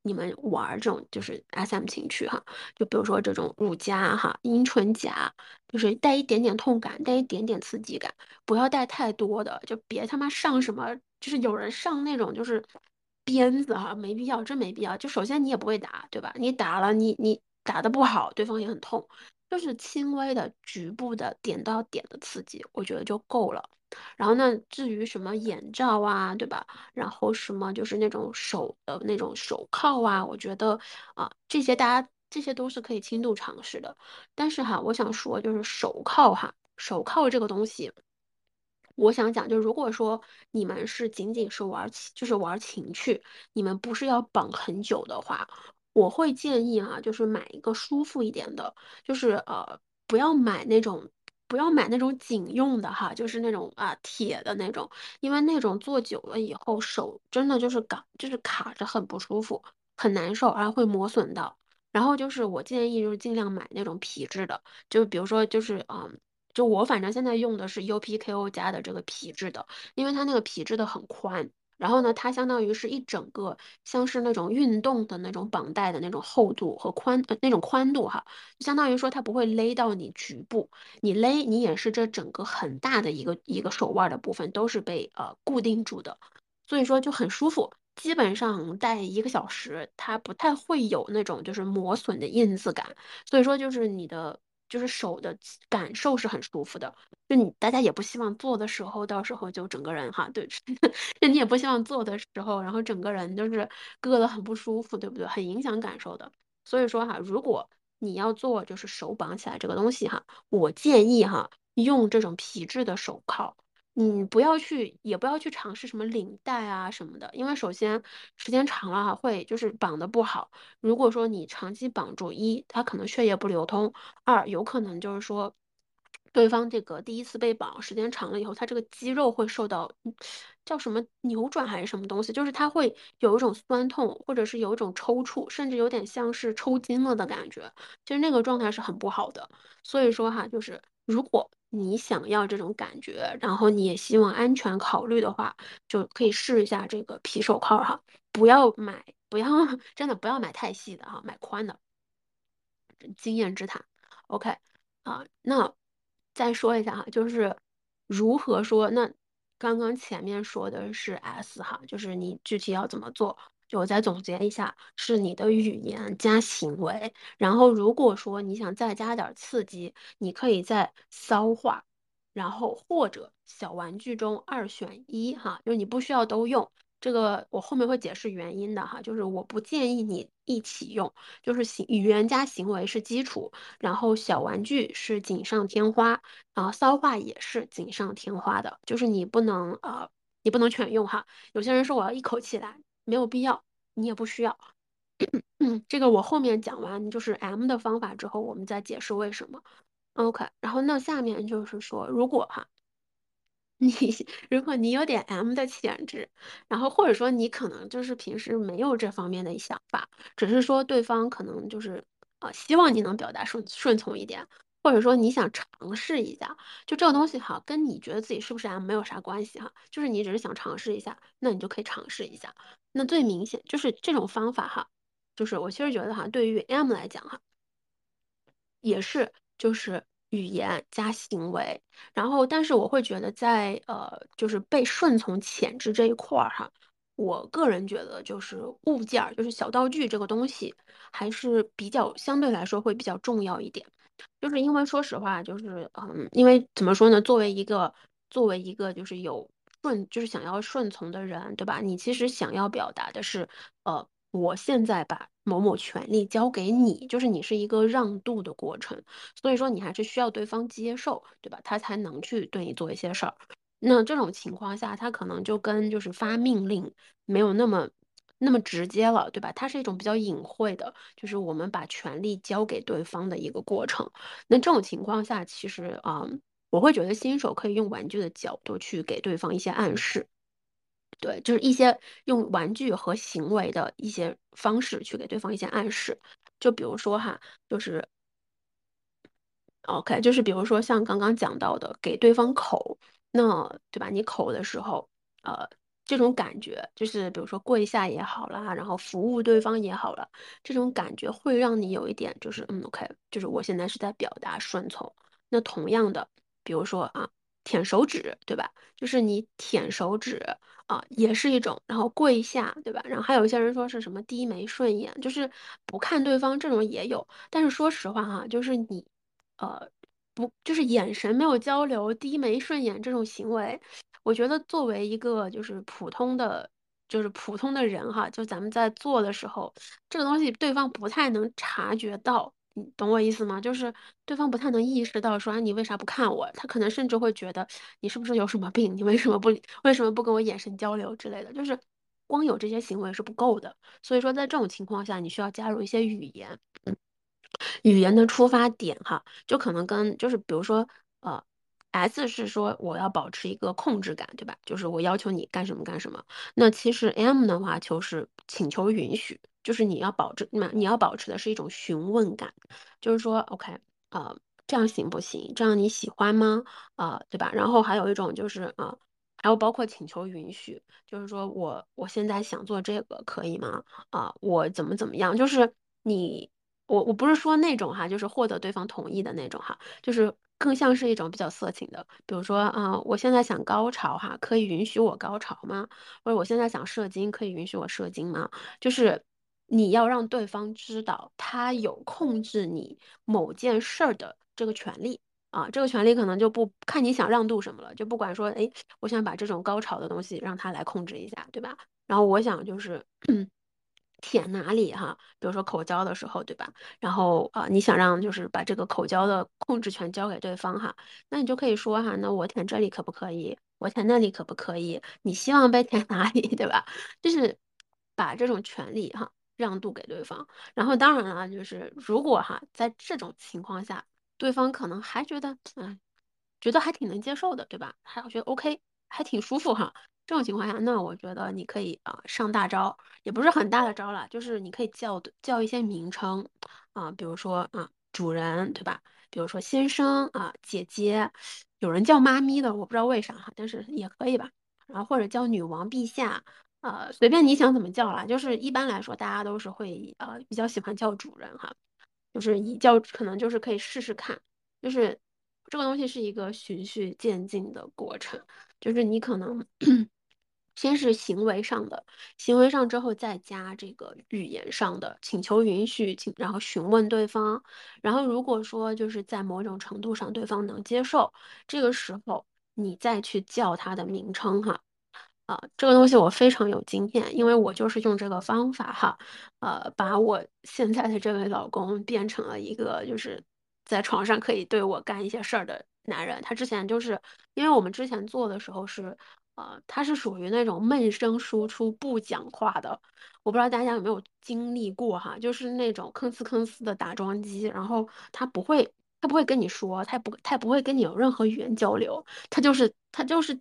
你们玩这种就是 SM 情趣哈，就比如说这种乳夹哈、阴唇夹，就是带一点点痛感，带一点点刺激感，不要带太多的，就别他妈上什么，就是有人上那种就是鞭子哈，没必要，真没必要。就首先你也不会打，对吧？你打了，你你打的不好，对方也很痛。就是轻微的局部的点到点的刺激，我觉得就够了。然后呢，至于什么眼罩啊，对吧？然后什么就是那种手的那种手铐啊，我觉得啊，这些大家这些都是可以轻度尝试的。但是哈，我想说就是手铐哈，手铐这个东西，我想讲就如果说你们是仅仅是玩情，就是玩情趣，你们不是要绑很久的话。我会建议哈，就是买一个舒服一点的，就是呃，不要买那种，不要买那种警用的哈，就是那种啊铁的那种，因为那种做久了以后手真的就是卡，就是卡着很不舒服，很难受，还会磨损到。然后就是我建议就是尽量买那种皮质的，就比如说就是嗯，就我反正现在用的是 UPKO 家的这个皮质的，因为它那个皮质的很宽。然后呢，它相当于是一整个，像是那种运动的那种绑带的那种厚度和宽，呃，那种宽度哈，相当于说它不会勒到你局部，你勒你也是这整个很大的一个一个手腕的部分都是被呃固定住的，所以说就很舒服，基本上戴一个小时，它不太会有那种就是磨损的印子感，所以说就是你的。就是手的感受是很舒服的，就你大家也不希望做的时候，到时候就整个人哈，对，就你也不希望做的时候，然后整个人就是硌得很不舒服，对不对？很影响感受的。所以说哈，如果你要做就是手绑起来这个东西哈，我建议哈用这种皮质的手铐，你不要去，也不要去尝试什么领带啊什么的，因为首先时间长了哈，会就是绑的不好。如果说你长期绑住，一它可能血液不流通，二有可能就是说。对方这个第一次被绑，时间长了以后，他这个肌肉会受到叫什么扭转还是什么东西，就是他会有一种酸痛，或者是有一种抽搐，甚至有点像是抽筋了的感觉。其实那个状态是很不好的。所以说哈，就是如果你想要这种感觉，然后你也希望安全考虑的话，就可以试一下这个皮手铐哈。不要买，不要 真的不要买太细的哈，买宽的。经验之谈，OK 啊，那。再说一下哈，就是如何说？那刚刚前面说的是 S 哈，就是你具体要怎么做？就我再总结一下，是你的语言加行为。然后如果说你想再加点刺激，你可以在骚话，然后或者小玩具中二选一哈，就是你不需要都用。这个我后面会解释原因的哈，就是我不建议你一起用，就是行语言加行为是基础，然后小玩具是锦上添花，然后骚话也是锦上添花的，就是你不能呃，你不能全用哈。有些人说我要一口气来，没有必要，你也不需要。这个我后面讲完就是 M 的方法之后，我们再解释为什么。OK，然后那下面就是说，如果哈。你如果你有点 M 的潜质，然后或者说你可能就是平时没有这方面的想法，只是说对方可能就是呃希望你能表达顺顺从一点，或者说你想尝试一下，就这个东西哈，跟你觉得自己是不是 M 没有啥关系哈，就是你只是想尝试一下，那你就可以尝试一下。那最明显就是这种方法哈，就是我其实觉得哈，对于 M 来讲哈，也是就是。语言加行为，然后，但是我会觉得在呃，就是被顺从潜质这一块儿哈，我个人觉得就是物件儿，就是小道具这个东西，还是比较相对来说会比较重要一点。就是因为说实话，就是嗯，因为怎么说呢，作为一个作为一个就是有顺，就是想要顺从的人，对吧？你其实想要表达的是，呃。我现在把某某权利交给你，就是你是一个让渡的过程，所以说你还是需要对方接受，对吧？他才能去对你做一些事儿。那这种情况下，他可能就跟就是发命令没有那么那么直接了，对吧？它是一种比较隐晦的，就是我们把权利交给对方的一个过程。那这种情况下，其实啊，我会觉得新手可以用玩具的角度去给对方一些暗示。对，就是一些用玩具和行为的一些方式去给对方一些暗示，就比如说哈，就是，OK，就是比如说像刚刚讲到的，给对方口，那对吧？你口的时候，呃，这种感觉就是比如说跪下也好啦，然后服务对方也好了，这种感觉会让你有一点就是嗯，OK，就是我现在是在表达顺从。那同样的，比如说啊。舔手指，对吧？就是你舔手指啊，也是一种。然后跪下，对吧？然后还有一些人说是什么低眉顺眼，就是不看对方，这种也有。但是说实话哈，就是你，呃，不，就是眼神没有交流，低眉顺眼这种行为，我觉得作为一个就是普通的。就是普通的人哈，就咱们在做的时候，这个东西对方不太能察觉到，你懂我意思吗？就是对方不太能意识到说，啊，你为啥不看我？他可能甚至会觉得你是不是有什么病？你为什么不为什么不跟我眼神交流之类的？就是光有这些行为是不够的。所以说，在这种情况下，你需要加入一些语言，语言的出发点哈，就可能跟就是比如说呃。S 是说我要保持一个控制感，对吧？就是我要求你干什么干什么。那其实 M 的话就是请求允许，就是你要保证，那你要保持的是一种询问感，就是说 OK 啊，这样行不行？这样你喜欢吗？啊，对吧？然后还有一种就是啊，还有包括请求允许，就是说我我现在想做这个可以吗？啊，我怎么怎么样？就是你我我不是说那种哈，就是获得对方同意的那种哈，就是。更像是一种比较色情的，比如说啊，我现在想高潮哈，可以允许我高潮吗？或者我现在想射精，可以允许我射精吗？就是你要让对方知道他有控制你某件事儿的这个权利啊，这个权利可能就不看你想让渡什么了，就不管说，哎，我想把这种高潮的东西让他来控制一下，对吧？然后我想就是。舔哪里哈？比如说口交的时候，对吧？然后啊，你想让就是把这个口交的控制权交给对方哈，那你就可以说哈，那我舔这里可不可以？我舔那里可不可以？你希望被舔哪里，对吧？就是把这种权利哈让渡给对方。然后当然了，就是如果哈在这种情况下，对方可能还觉得嗯，觉得还挺能接受的，对吧？还觉得 OK，还挺舒服哈。这种情况下，那我觉得你可以啊上大招，也不是很大的招了，就是你可以叫叫一些名称啊，比如说啊主人，对吧？比如说先生啊姐姐，有人叫妈咪的，我不知道为啥哈，但是也可以吧。然后或者叫女王陛下，呃，随便你想怎么叫啦。就是一般来说，大家都是会呃比较喜欢叫主人哈，就是你叫可能就是可以试试看，就是这个东西是一个循序渐进的过程，就是你可能。先是行为上的，行为上之后再加这个语言上的，请求允许，请然后询问对方，然后如果说就是在某种程度上对方能接受，这个时候你再去叫他的名称哈，啊，这个东西我非常有经验，因为我就是用这个方法哈，呃，把我现在的这位老公变成了一个就是在床上可以对我干一些事儿的男人，他之前就是因为我们之前做的时候是。呃，他是属于那种闷声输出不讲话的，我不知道大家有没有经历过哈，就是那种吭哧吭哧的打桩机，然后他不会，他不会跟你说，他不，他不会跟你有任何语言交流，他就是他就是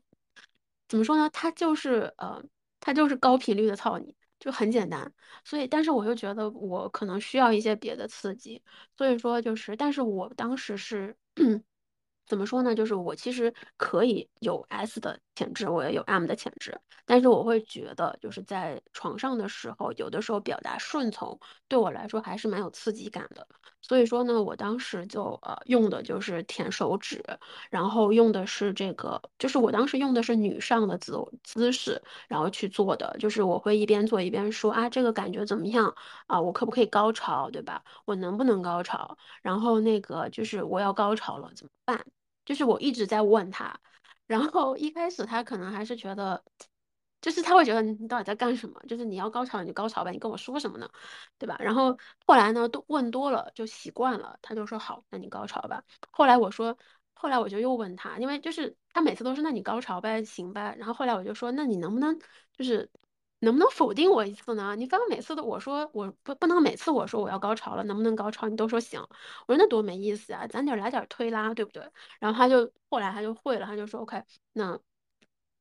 怎么说呢？他就是呃，他就是高频率的操你，就很简单。所以，但是我又觉得我可能需要一些别的刺激，所以说就是，但是我当时是。怎么说呢？就是我其实可以有 S 的潜质，我也有 M 的潜质，但是我会觉得，就是在床上的时候，有的时候表达顺从对我来说还是蛮有刺激感的。所以说呢，我当时就呃用的就是舔手指，然后用的是这个，就是我当时用的是女上的姿姿势，然后去做的，就是我会一边做一边说啊，这个感觉怎么样啊？我可不可以高潮，对吧？我能不能高潮？然后那个就是我要高潮了怎么办？就是我一直在问他，然后一开始他可能还是觉得，就是他会觉得你到底在干什么？就是你要高潮你就高潮呗，你跟我说什么呢？对吧？然后后来呢，都问多了就习惯了，他就说好，那你高潮吧。后来我说，后来我就又问他，因为就是他每次都是那你高潮呗，行呗。然后后来我就说，那你能不能就是。能不能否定我一次呢？你刚刚每次都我说我不不能每次我说我要高潮了，能不能高潮？你都说行，我说那多没意思啊，咱得来点推拉，对不对？然后他就后来他就会了，他就说 OK，那。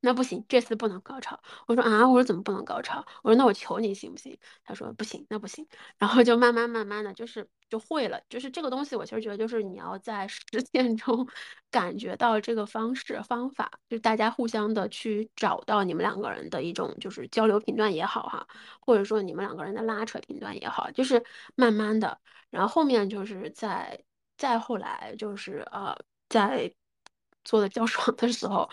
那不行，这次不能高潮。我说啊，我说怎么不能高潮？我说那我求你行不行？他说不行，那不行。然后就慢慢慢慢的就是就会了，就是这个东西，我其实觉得就是你要在实践中 感觉到这个方式方法，就大家互相的去找到你们两个人的一种就是交流频段也好哈，或者说你们两个人的拉扯频段也好，就是慢慢的，然后后面就是在再后来就是呃在做的较爽的时候。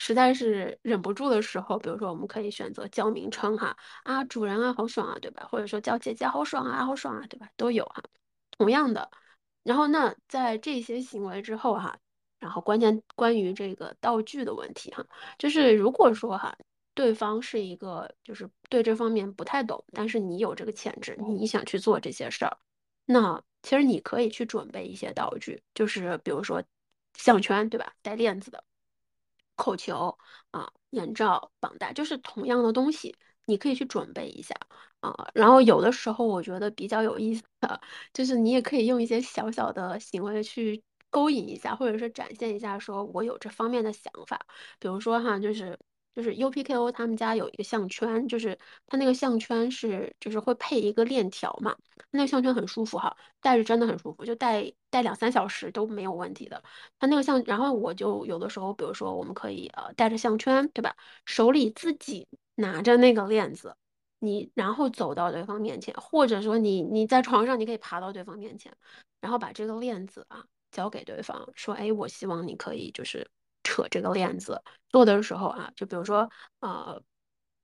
实在是忍不住的时候，比如说我们可以选择叫名称哈啊，主人啊，好爽啊，对吧？或者说叫姐姐好爽啊，好爽啊，对吧？都有哈。同样的，然后那在这些行为之后哈，然后关键关于这个道具的问题哈，就是如果说哈，对方是一个就是对这方面不太懂，但是你有这个潜质，你想去做这些事儿，那其实你可以去准备一些道具，就是比如说项圈，对吧？带链子的。口球啊，眼罩、绑带，就是同样的东西，你可以去准备一下啊。然后有的时候我觉得比较有意思的，就是你也可以用一些小小的行为去勾引一下，或者是展现一下，说我有这方面的想法。比如说哈，就是。就是 UPKO 他们家有一个项圈，就是它那个项圈是就是会配一个链条嘛，那个项圈很舒服哈，戴着真的很舒服，就戴戴两三小时都没有问题的。它那个项，然后我就有的时候，比如说我们可以呃戴着项圈，对吧？手里自己拿着那个链子，你然后走到对方面前，或者说你你在床上，你可以爬到对方面前，然后把这个链子啊交给对方，说哎，我希望你可以就是。扯这个链子做的时候啊，就比如说，呃，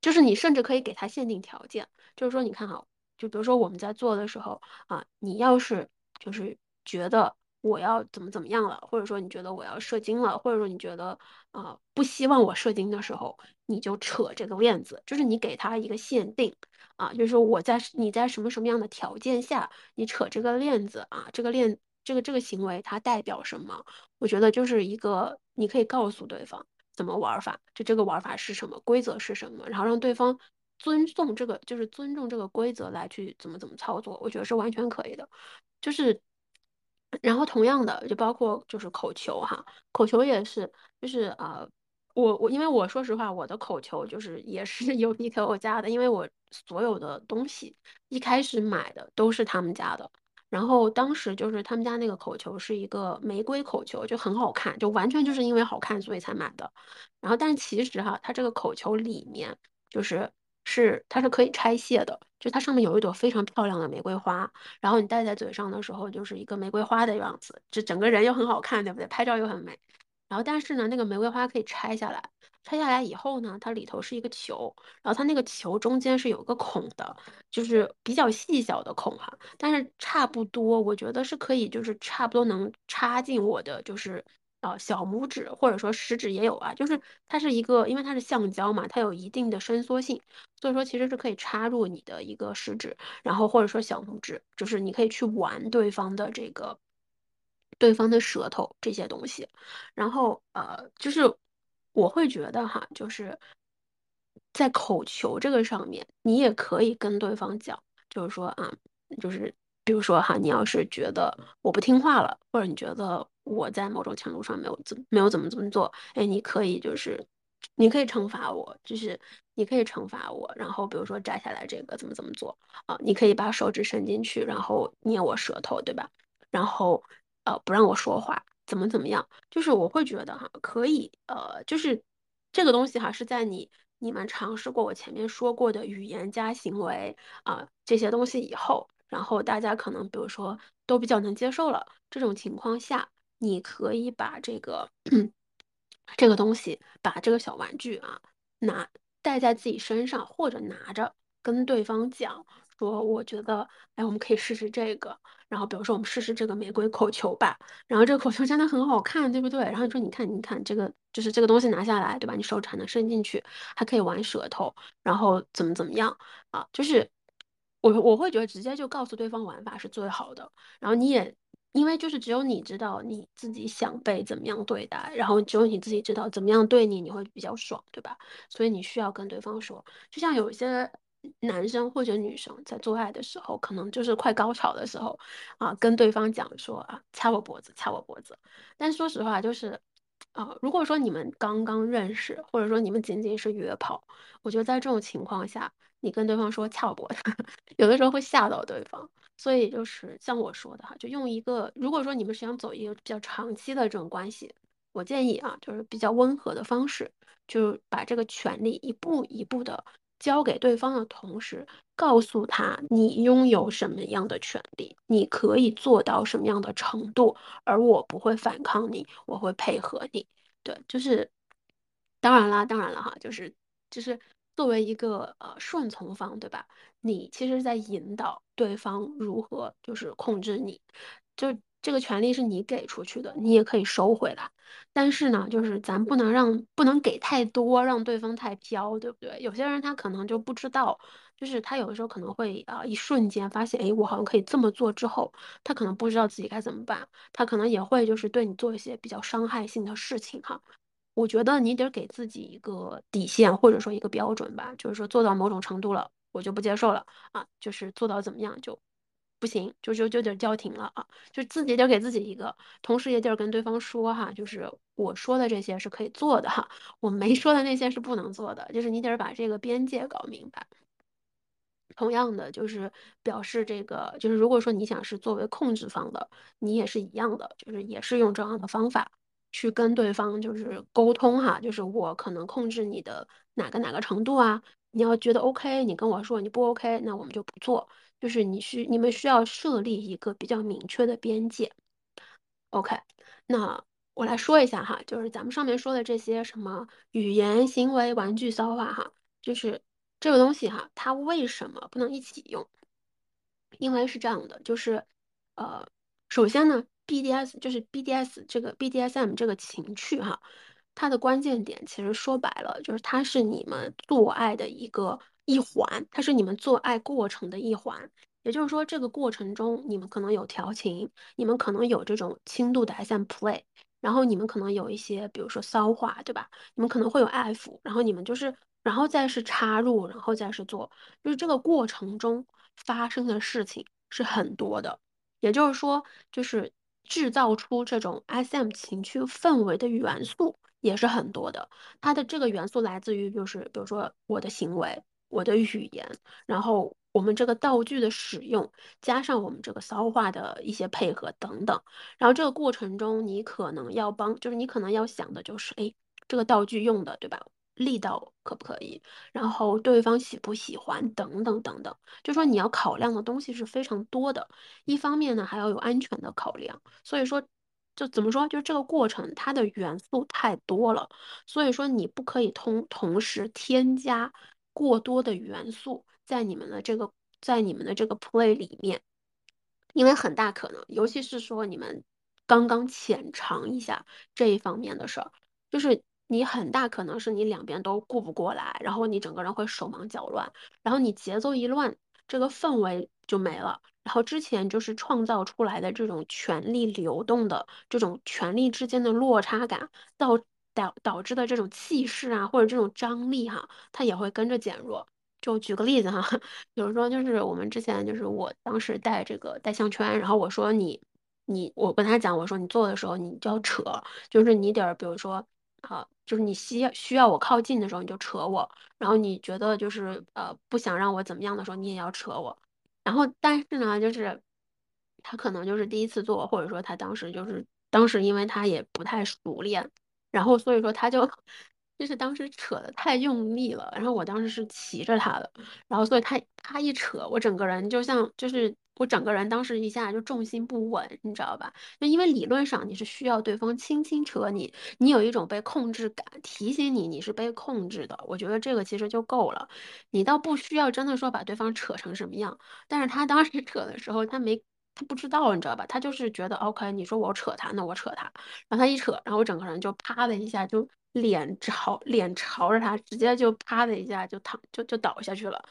就是你甚至可以给他限定条件，就是说，你看哈，就比如说我们在做的时候啊，你要是就是觉得我要怎么怎么样了，或者说你觉得我要射精了，或者说你觉得啊不希望我射精的时候，你就扯这个链子，就是你给他一个限定啊，就是说我在你在什么什么样的条件下，你扯这个链子啊，这个链。这个这个行为它代表什么？我觉得就是一个，你可以告诉对方，怎么玩法，就这个玩法是什么，规则是什么，然后让对方尊重这个，就是尊重这个规则来去怎么怎么操作，我觉得是完全可以的。就是，然后同样的，就包括就是口球哈，口球也是，就是啊。我我因为我说实话，我的口球就是也是 有 p 我家的，因为我所有的东西一开始买的都是他们家的，然后当时就是他们家那个口球是一个玫瑰口球，就很好看，就完全就是因为好看所以才买的。然后但其实哈，它这个口球里面就是是它是可以拆卸的，就它上面有一朵非常漂亮的玫瑰花，然后你戴在嘴上的时候就是一个玫瑰花的样子，就整个人又很好看，对不对？拍照又很美。然后，但是呢，那个玫瑰花可以拆下来，拆下来以后呢，它里头是一个球，然后它那个球中间是有个孔的，就是比较细小的孔哈，但是差不多，我觉得是可以，就是差不多能插进我的，就是呃小拇指或者说食指也有啊，就是它是一个，因为它是橡胶嘛，它有一定的伸缩性，所以说其实是可以插入你的一个食指，然后或者说小拇指，就是你可以去玩对方的这个。对方的舌头这些东西，然后呃，就是我会觉得哈，就是在口球这个上面，你也可以跟对方讲，就是说啊，就是比如说哈，你要是觉得我不听话了，或者你觉得我在某种程度上没有怎没有怎么怎么做，哎，你可以就是你可以惩罚我，就是你可以惩罚我，然后比如说摘下来这个怎么怎么做啊，你可以把手指伸进去，然后捏我舌头，对吧？然后。呃，不让我说话，怎么怎么样？就是我会觉得哈，可以，呃，就是这个东西哈，是在你你们尝试过我前面说过的语言加行为啊这些东西以后，然后大家可能比如说都比较能接受了，这种情况下，你可以把这个 这个东西，把这个小玩具啊拿带在自己身上，或者拿着跟对方讲。说我觉得，哎，我们可以试试这个。然后比如说，我们试试这个玫瑰口球吧。然后这个口球真的很好看，对不对？然后你说，你看，你看这个，就是这个东西拿下来，对吧？你手指还能伸进去，还可以玩舌头，然后怎么怎么样啊？就是我我会觉得直接就告诉对方玩法是最好的。然后你也因为就是只有你知道你自己想被怎么样对待，然后只有你自己知道怎么样对你你会比较爽，对吧？所以你需要跟对方说，就像有一些。男生或者女生在做爱的时候，可能就是快高潮的时候，啊，跟对方讲说啊，掐我脖子，掐我脖子。但说实话，就是，啊，如果说你们刚刚认识，或者说你们仅仅是约炮，我觉得在这种情况下，你跟对方说掐我脖子，有的时候会吓到对方。所以就是像我说的哈，就用一个，如果说你们是想走一个比较长期的这种关系，我建议啊，就是比较温和的方式，就把这个权利一步一步的。交给对方的同时，告诉他你拥有什么样的权利，你可以做到什么样的程度，而我不会反抗你，我会配合你。对，就是当然啦，当然了哈，就是就是作为一个呃顺从方，对吧？你其实在引导对方如何就是控制你，就。这个权利是你给出去的，你也可以收回来。但是呢，就是咱不能让不能给太多，让对方太飘，对不对？有些人他可能就不知道，就是他有的时候可能会啊，一瞬间发现，哎，我好像可以这么做之后，他可能不知道自己该怎么办，他可能也会就是对你做一些比较伤害性的事情哈。我觉得你得给自己一个底线，或者说一个标准吧，就是说做到某种程度了，我就不接受了啊，就是做到怎么样就。不行，就就就得叫停了啊！就自己得给自己一个，同时也得跟对方说哈，就是我说的这些是可以做的哈，我没说的那些是不能做的，就是你得把这个边界搞明白。同样的，就是表示这个，就是如果说你想是作为控制方的，你也是一样的，就是也是用这样的方法去跟对方就是沟通哈，就是我可能控制你的哪个哪个程度啊，你要觉得 OK，你跟我说你不 OK，那我们就不做。就是你需你们需要设立一个比较明确的边界，OK？那我来说一下哈，就是咱们上面说的这些什么语言、行为、玩具、骚话哈，就是这个东西哈，它为什么不能一起用？因为是这样的，就是呃，首先呢，BDS 就是 BDS 这个 BDSM 这个情趣哈，它的关键点其实说白了就是它是你们做爱的一个。一环，它是你们做爱过程的一环，也就是说，这个过程中你们可能有调情，你们可能有这种轻度的 SM play，然后你们可能有一些，比如说骚话，对吧？你们可能会有爱抚，然后你们就是，然后再是插入，然后再是做，就是这个过程中发生的事情是很多的。也就是说，就是制造出这种 SM 情趣氛围的元素也是很多的。它的这个元素来自于，就是比如说我的行为、我的语言，然后我们这个道具的使用，加上我们这个骚话的一些配合等等。然后这个过程中，你可能要帮，就是你可能要想的就是，哎，这个道具用的，对吧？力道可不可以？然后对方喜不喜欢？等等等等，就说你要考量的东西是非常多的。一方面呢，还要有安全的考量。所以说，就怎么说？就这个过程，它的元素太多了。所以说，你不可以同同时添加过多的元素在你们的这个在你们的这个 play 里面，因为很大可能，尤其是说你们刚刚浅尝一下这一方面的事儿，就是。你很大可能是你两边都顾不过来，然后你整个人会手忙脚乱，然后你节奏一乱，这个氛围就没了。然后之前就是创造出来的这种权力流动的这种权力之间的落差感，到导导致的这种气势啊，或者这种张力哈，它也会跟着减弱。就举个例子哈，比如说就是我们之前就是我当时戴这个戴项圈，然后我说你你我跟他讲，我说你做的时候你就要扯，就是你得比如说。好，就是你需要需要我靠近的时候，你就扯我；然后你觉得就是呃不想让我怎么样的时候，你也要扯我。然后但是呢，就是他可能就是第一次做，或者说他当时就是当时因为他也不太熟练，然后所以说他就。就是当时扯的太用力了，然后我当时是骑着他的，然后所以他他一扯，我整个人就像就是我整个人当时一下就重心不稳，你知道吧？就因为理论上你是需要对方轻轻扯你，你有一种被控制感，提醒你你是被控制的。我觉得这个其实就够了，你倒不需要真的说把对方扯成什么样。但是他当时 扯的时候，他没他不知道，你知道吧？他就是觉得 OK，你说我扯他，那我扯他，然后他一扯，然后我整个人就啪的一下就。脸朝脸朝着他，直接就啪的一下就躺就就倒下去了。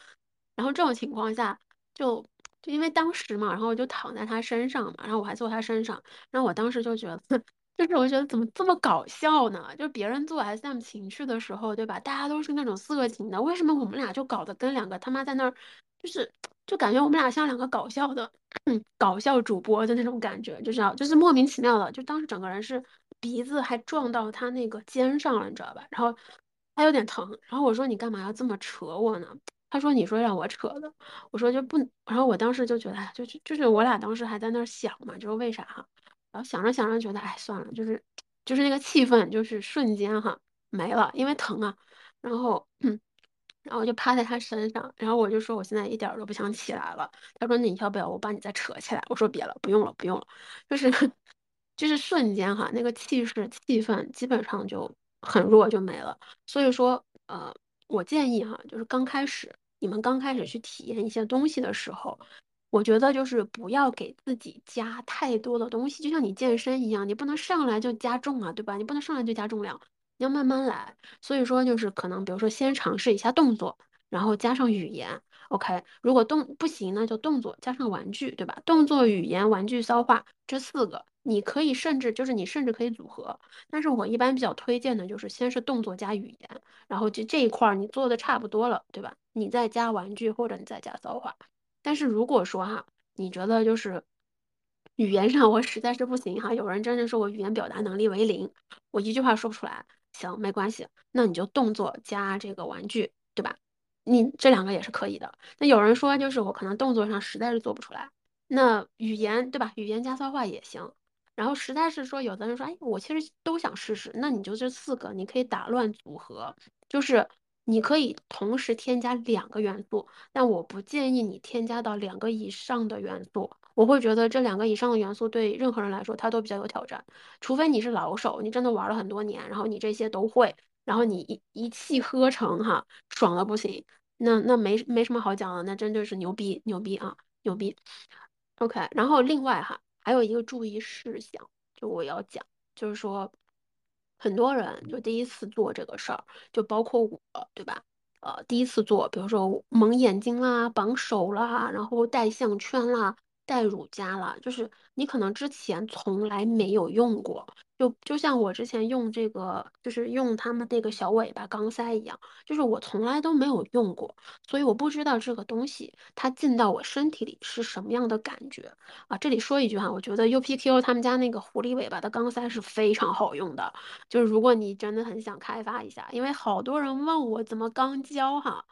然后这种情况下，就就因为当时嘛，然后我就躺在他身上嘛，然后我还坐他身上，然后我当时就觉得，就是我觉得怎么这么搞笑呢？就是别人做 SM 情趣的时候，对吧？大家都是那种色情的，为什么我们俩就搞得跟两个他妈在那儿，就是就感觉我们俩像两个搞笑的，搞笑主播的那种感觉，就是就是莫名其妙的，就当时整个人是。鼻子还撞到他那个肩上了，你知道吧？然后还有点疼。然后我说：“你干嘛要这么扯我呢？”他说：“你说让我扯的。”我说：“就不。”然后我当时就觉得，就，就就是我俩当时还在那儿想嘛，就是为啥哈？然后想着想着觉得，哎，算了，就是就是那个气氛就是瞬间哈没了，因为疼啊。然后然后我就趴在他身上，然后我就说：“我现在一点都不想起来了。”他说：“那你要不要我把你再扯起来？”我说：“别了，不用了，不用了。”就是。就是瞬间哈，那个气势气氛基本上就很弱就没了。所以说，呃，我建议哈，就是刚开始你们刚开始去体验一些东西的时候，我觉得就是不要给自己加太多的东西，就像你健身一样，你不能上来就加重啊，对吧？你不能上来就加重量，你要慢慢来。所以说，就是可能比如说先尝试一下动作，然后加上语言。OK，如果动不行呢，就动作加上玩具，对吧？动作、语言、玩具、骚话这四个。你可以甚至就是你甚至可以组合，但是我一般比较推荐的就是先是动作加语言，然后就这一块儿你做的差不多了，对吧？你再加玩具或者你再加骚话。但是如果说哈，你觉得就是语言上我实在是不行哈，有人真的说我语言表达能力为零，我一句话说不出来，行没关系，那你就动作加这个玩具，对吧？你这两个也是可以的。那有人说就是我可能动作上实在是做不出来，那语言对吧？语言加骚话也行。然后实在是说，有的人说，哎，我其实都想试试。那你就这四个，你可以打乱组合，就是你可以同时添加两个元素，但我不建议你添加到两个以上的元素。我会觉得这两个以上的元素对任何人来说，它都比较有挑战。除非你是老手，你真的玩了很多年，然后你这些都会，然后你一一气呵成，哈，爽的不行。那那没没什么好讲的，那真就是牛逼牛逼啊，牛逼。OK，然后另外哈。还有一个注意事项，就我要讲，就是说，很多人就第一次做这个事儿，就包括我，对吧？呃，第一次做，比如说蒙眼睛啦、绑手啦，然后戴项圈啦，带乳加了，就是你可能之前从来没有用过，就就像我之前用这个，就是用他们那个小尾巴钢塞一样，就是我从来都没有用过，所以我不知道这个东西它进到我身体里是什么样的感觉啊。这里说一句哈，我觉得 UPQ 他们家那个狐狸尾巴的钢塞是非常好用的，就是如果你真的很想开发一下，因为好多人问我怎么钢胶哈。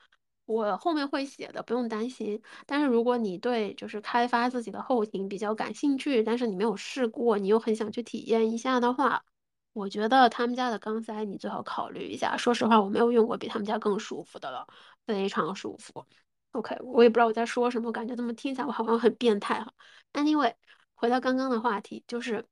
我后面会写的，不用担心。但是如果你对就是开发自己的后庭比较感兴趣，但是你没有试过，你又很想去体验一下的话，我觉得他们家的钢塞你最好考虑一下。说实话，我没有用过比他们家更舒服的了，非常舒服。OK，我也不知道我在说什么，感觉这么听起来我好像很变态哈。Anyway，回到刚刚的话题，就是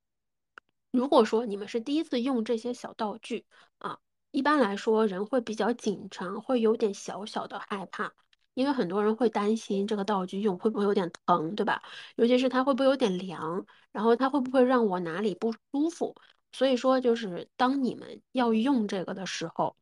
如果说你们是第一次用这些小道具啊。一般来说，人会比较紧张，会有点小小的害怕，因为很多人会担心这个道具用会不会有点疼，对吧？尤其是它会不会有点凉，然后它会不会让我哪里不舒服？所以说，就是当你们要用这个的时候，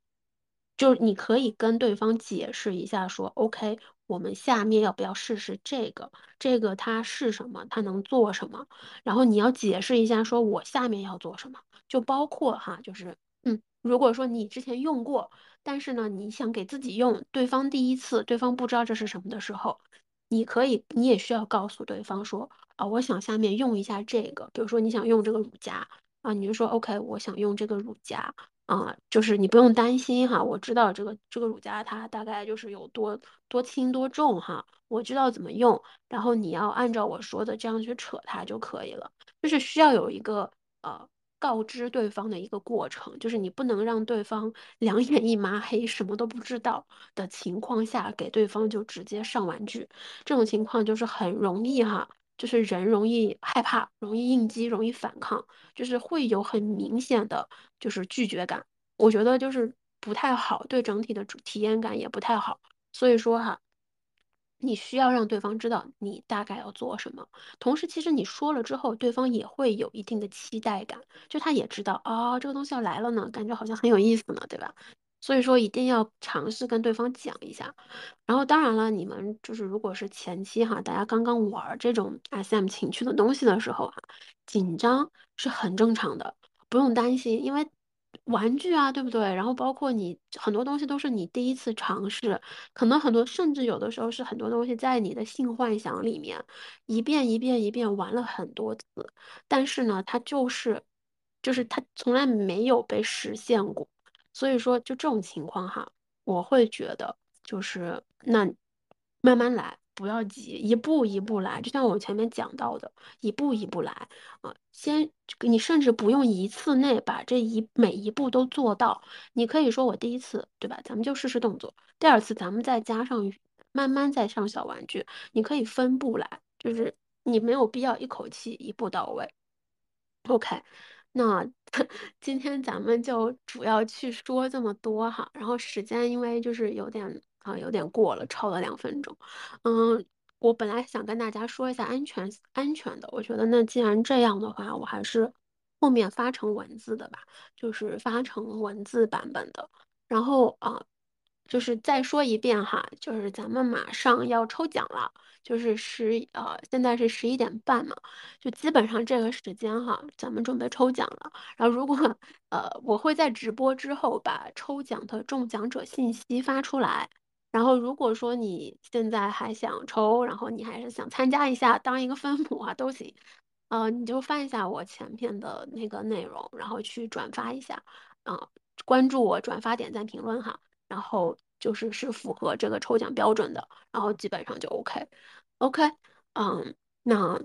就是你可以跟对方解释一下，说 OK，我们下面要不要试试这个？这个它是什么？它能做什么？然后你要解释一下，说我下面要做什么，就包括哈，就是。嗯，如果说你之前用过，但是呢，你想给自己用，对方第一次，对方不知道这是什么的时候，你可以，你也需要告诉对方说，啊，我想下面用一下这个，比如说你想用这个乳夹啊，你就说 OK，我想用这个乳夹啊，就是你不用担心哈，我知道这个这个乳夹它大概就是有多多轻多重哈，我知道怎么用，然后你要按照我说的这样去扯它就可以了，就是需要有一个呃。告知对方的一个过程，就是你不能让对方 两眼一抹黑，什么都不知道的情况下，给对方就直接上玩具，这种情况就是很容易哈，就是人容易害怕，容易应激，容易反抗，就是会有很明显的就是拒绝感，我觉得就是不太好，对整体的体验感也不太好，所以说哈。你需要让对方知道你大概要做什么，同时其实你说了之后，对方也会有一定的期待感，就他也知道啊，这个东西要来了呢，感觉好像很有意思呢，对吧？所以说一定要尝试跟对方讲一下。然后当然了，你们就是如果是前期哈，大家刚刚玩这种 SM 情趣的东西的时候啊，紧张是很正常的，不用担心，因为。玩具啊，对不对？然后包括你很多东西都是你第一次尝试，可能很多甚至有的时候是很多东西在你的性幻想里面一遍一遍一遍玩了很多次，但是呢，它就是就是它从来没有被实现过。所以说，就这种情况哈，我会觉得就是那慢慢来。不要急，一步一步来，就像我前面讲到的，一步一步来啊。先，你甚至不用一次内把这一每一步都做到，你可以说我第一次，对吧？咱们就试试动作，第二次咱们再加上慢慢再上小玩具，你可以分步来，就是你没有必要一口气一步到位。OK。那 今天咱们就主要去说这么多哈，然后时间因为就是有点啊有点过了，超了两分钟。嗯，我本来想跟大家说一下安全安全的，我觉得那既然这样的话，我还是后面发成文字的吧，就是发成文字版本的。然后啊。就是再说一遍哈，就是咱们马上要抽奖了，就是十呃，现在是十一点半嘛，就基本上这个时间哈，咱们准备抽奖了。然后如果呃，我会在直播之后把抽奖的中奖者信息发出来。然后如果说你现在还想抽，然后你还是想参加一下，当一个分母啊都行，呃，你就翻一下我前面的那个内容，然后去转发一下，啊，关注我，转发、点赞、评论哈。然后就是是符合这个抽奖标准的，然后基本上就 OK，OK，嗯，那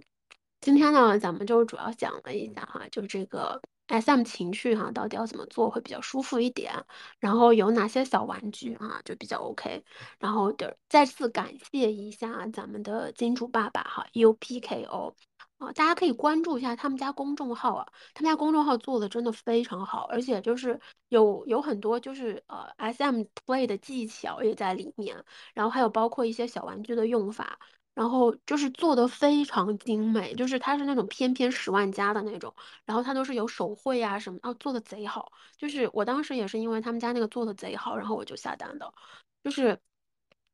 今天呢，咱们就主要讲了一下哈，就这个 SM 情趣哈，到底要怎么做会比较舒服一点，然后有哪些小玩具啊，就比较 OK，然后的再次感谢一下咱们的金主爸爸哈，UPKO。啊，大家可以关注一下他们家公众号啊，他们家公众号做的真的非常好，而且就是有有很多就是呃 SM play 的技巧也在里面，然后还有包括一些小玩具的用法，然后就是做的非常精美，就是它是那种偏偏十万加的那种，然后它都是有手绘啊什么，啊做的贼好，就是我当时也是因为他们家那个做的贼好，然后我就下单的，就是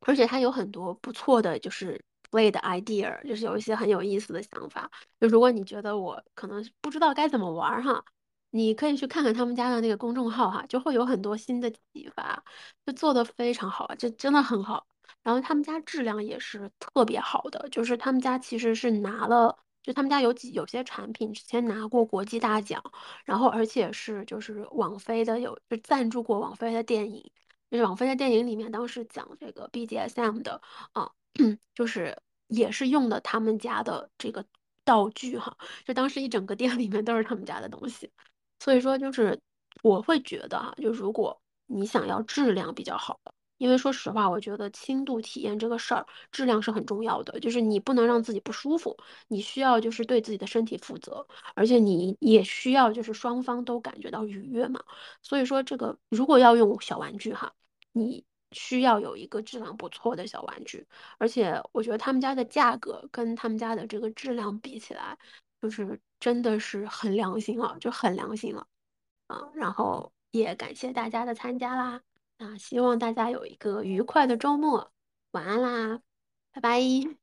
而且它有很多不错的就是。play 的 idea，就是有一些很有意思的想法。就如果你觉得我可能不知道该怎么玩哈，你可以去看看他们家的那个公众号哈，就会有很多新的启发，就做的非常好啊，这真的很好。然后他们家质量也是特别好的，就是他们家其实是拿了，就他们家有几有些产品之前拿过国际大奖，然后而且是就是网飞的有就赞助过网飞的电影，就是网飞的电影里面当时讲这个 BDSM 的啊，就是也是用的他们家的这个道具哈，就当时一整个店里面都是他们家的东西，所以说就是我会觉得哈，就如果你想要质量比较好的。因为说实话，我觉得轻度体验这个事儿，质量是很重要的。就是你不能让自己不舒服，你需要就是对自己的身体负责，而且你也需要就是双方都感觉到愉悦嘛。所以说，这个如果要用小玩具哈，你需要有一个质量不错的小玩具。而且我觉得他们家的价格跟他们家的这个质量比起来，就是真的是很良心了，就很良心了。嗯，然后也感谢大家的参加啦。那，希望大家有一个愉快的周末，晚安啦，拜拜。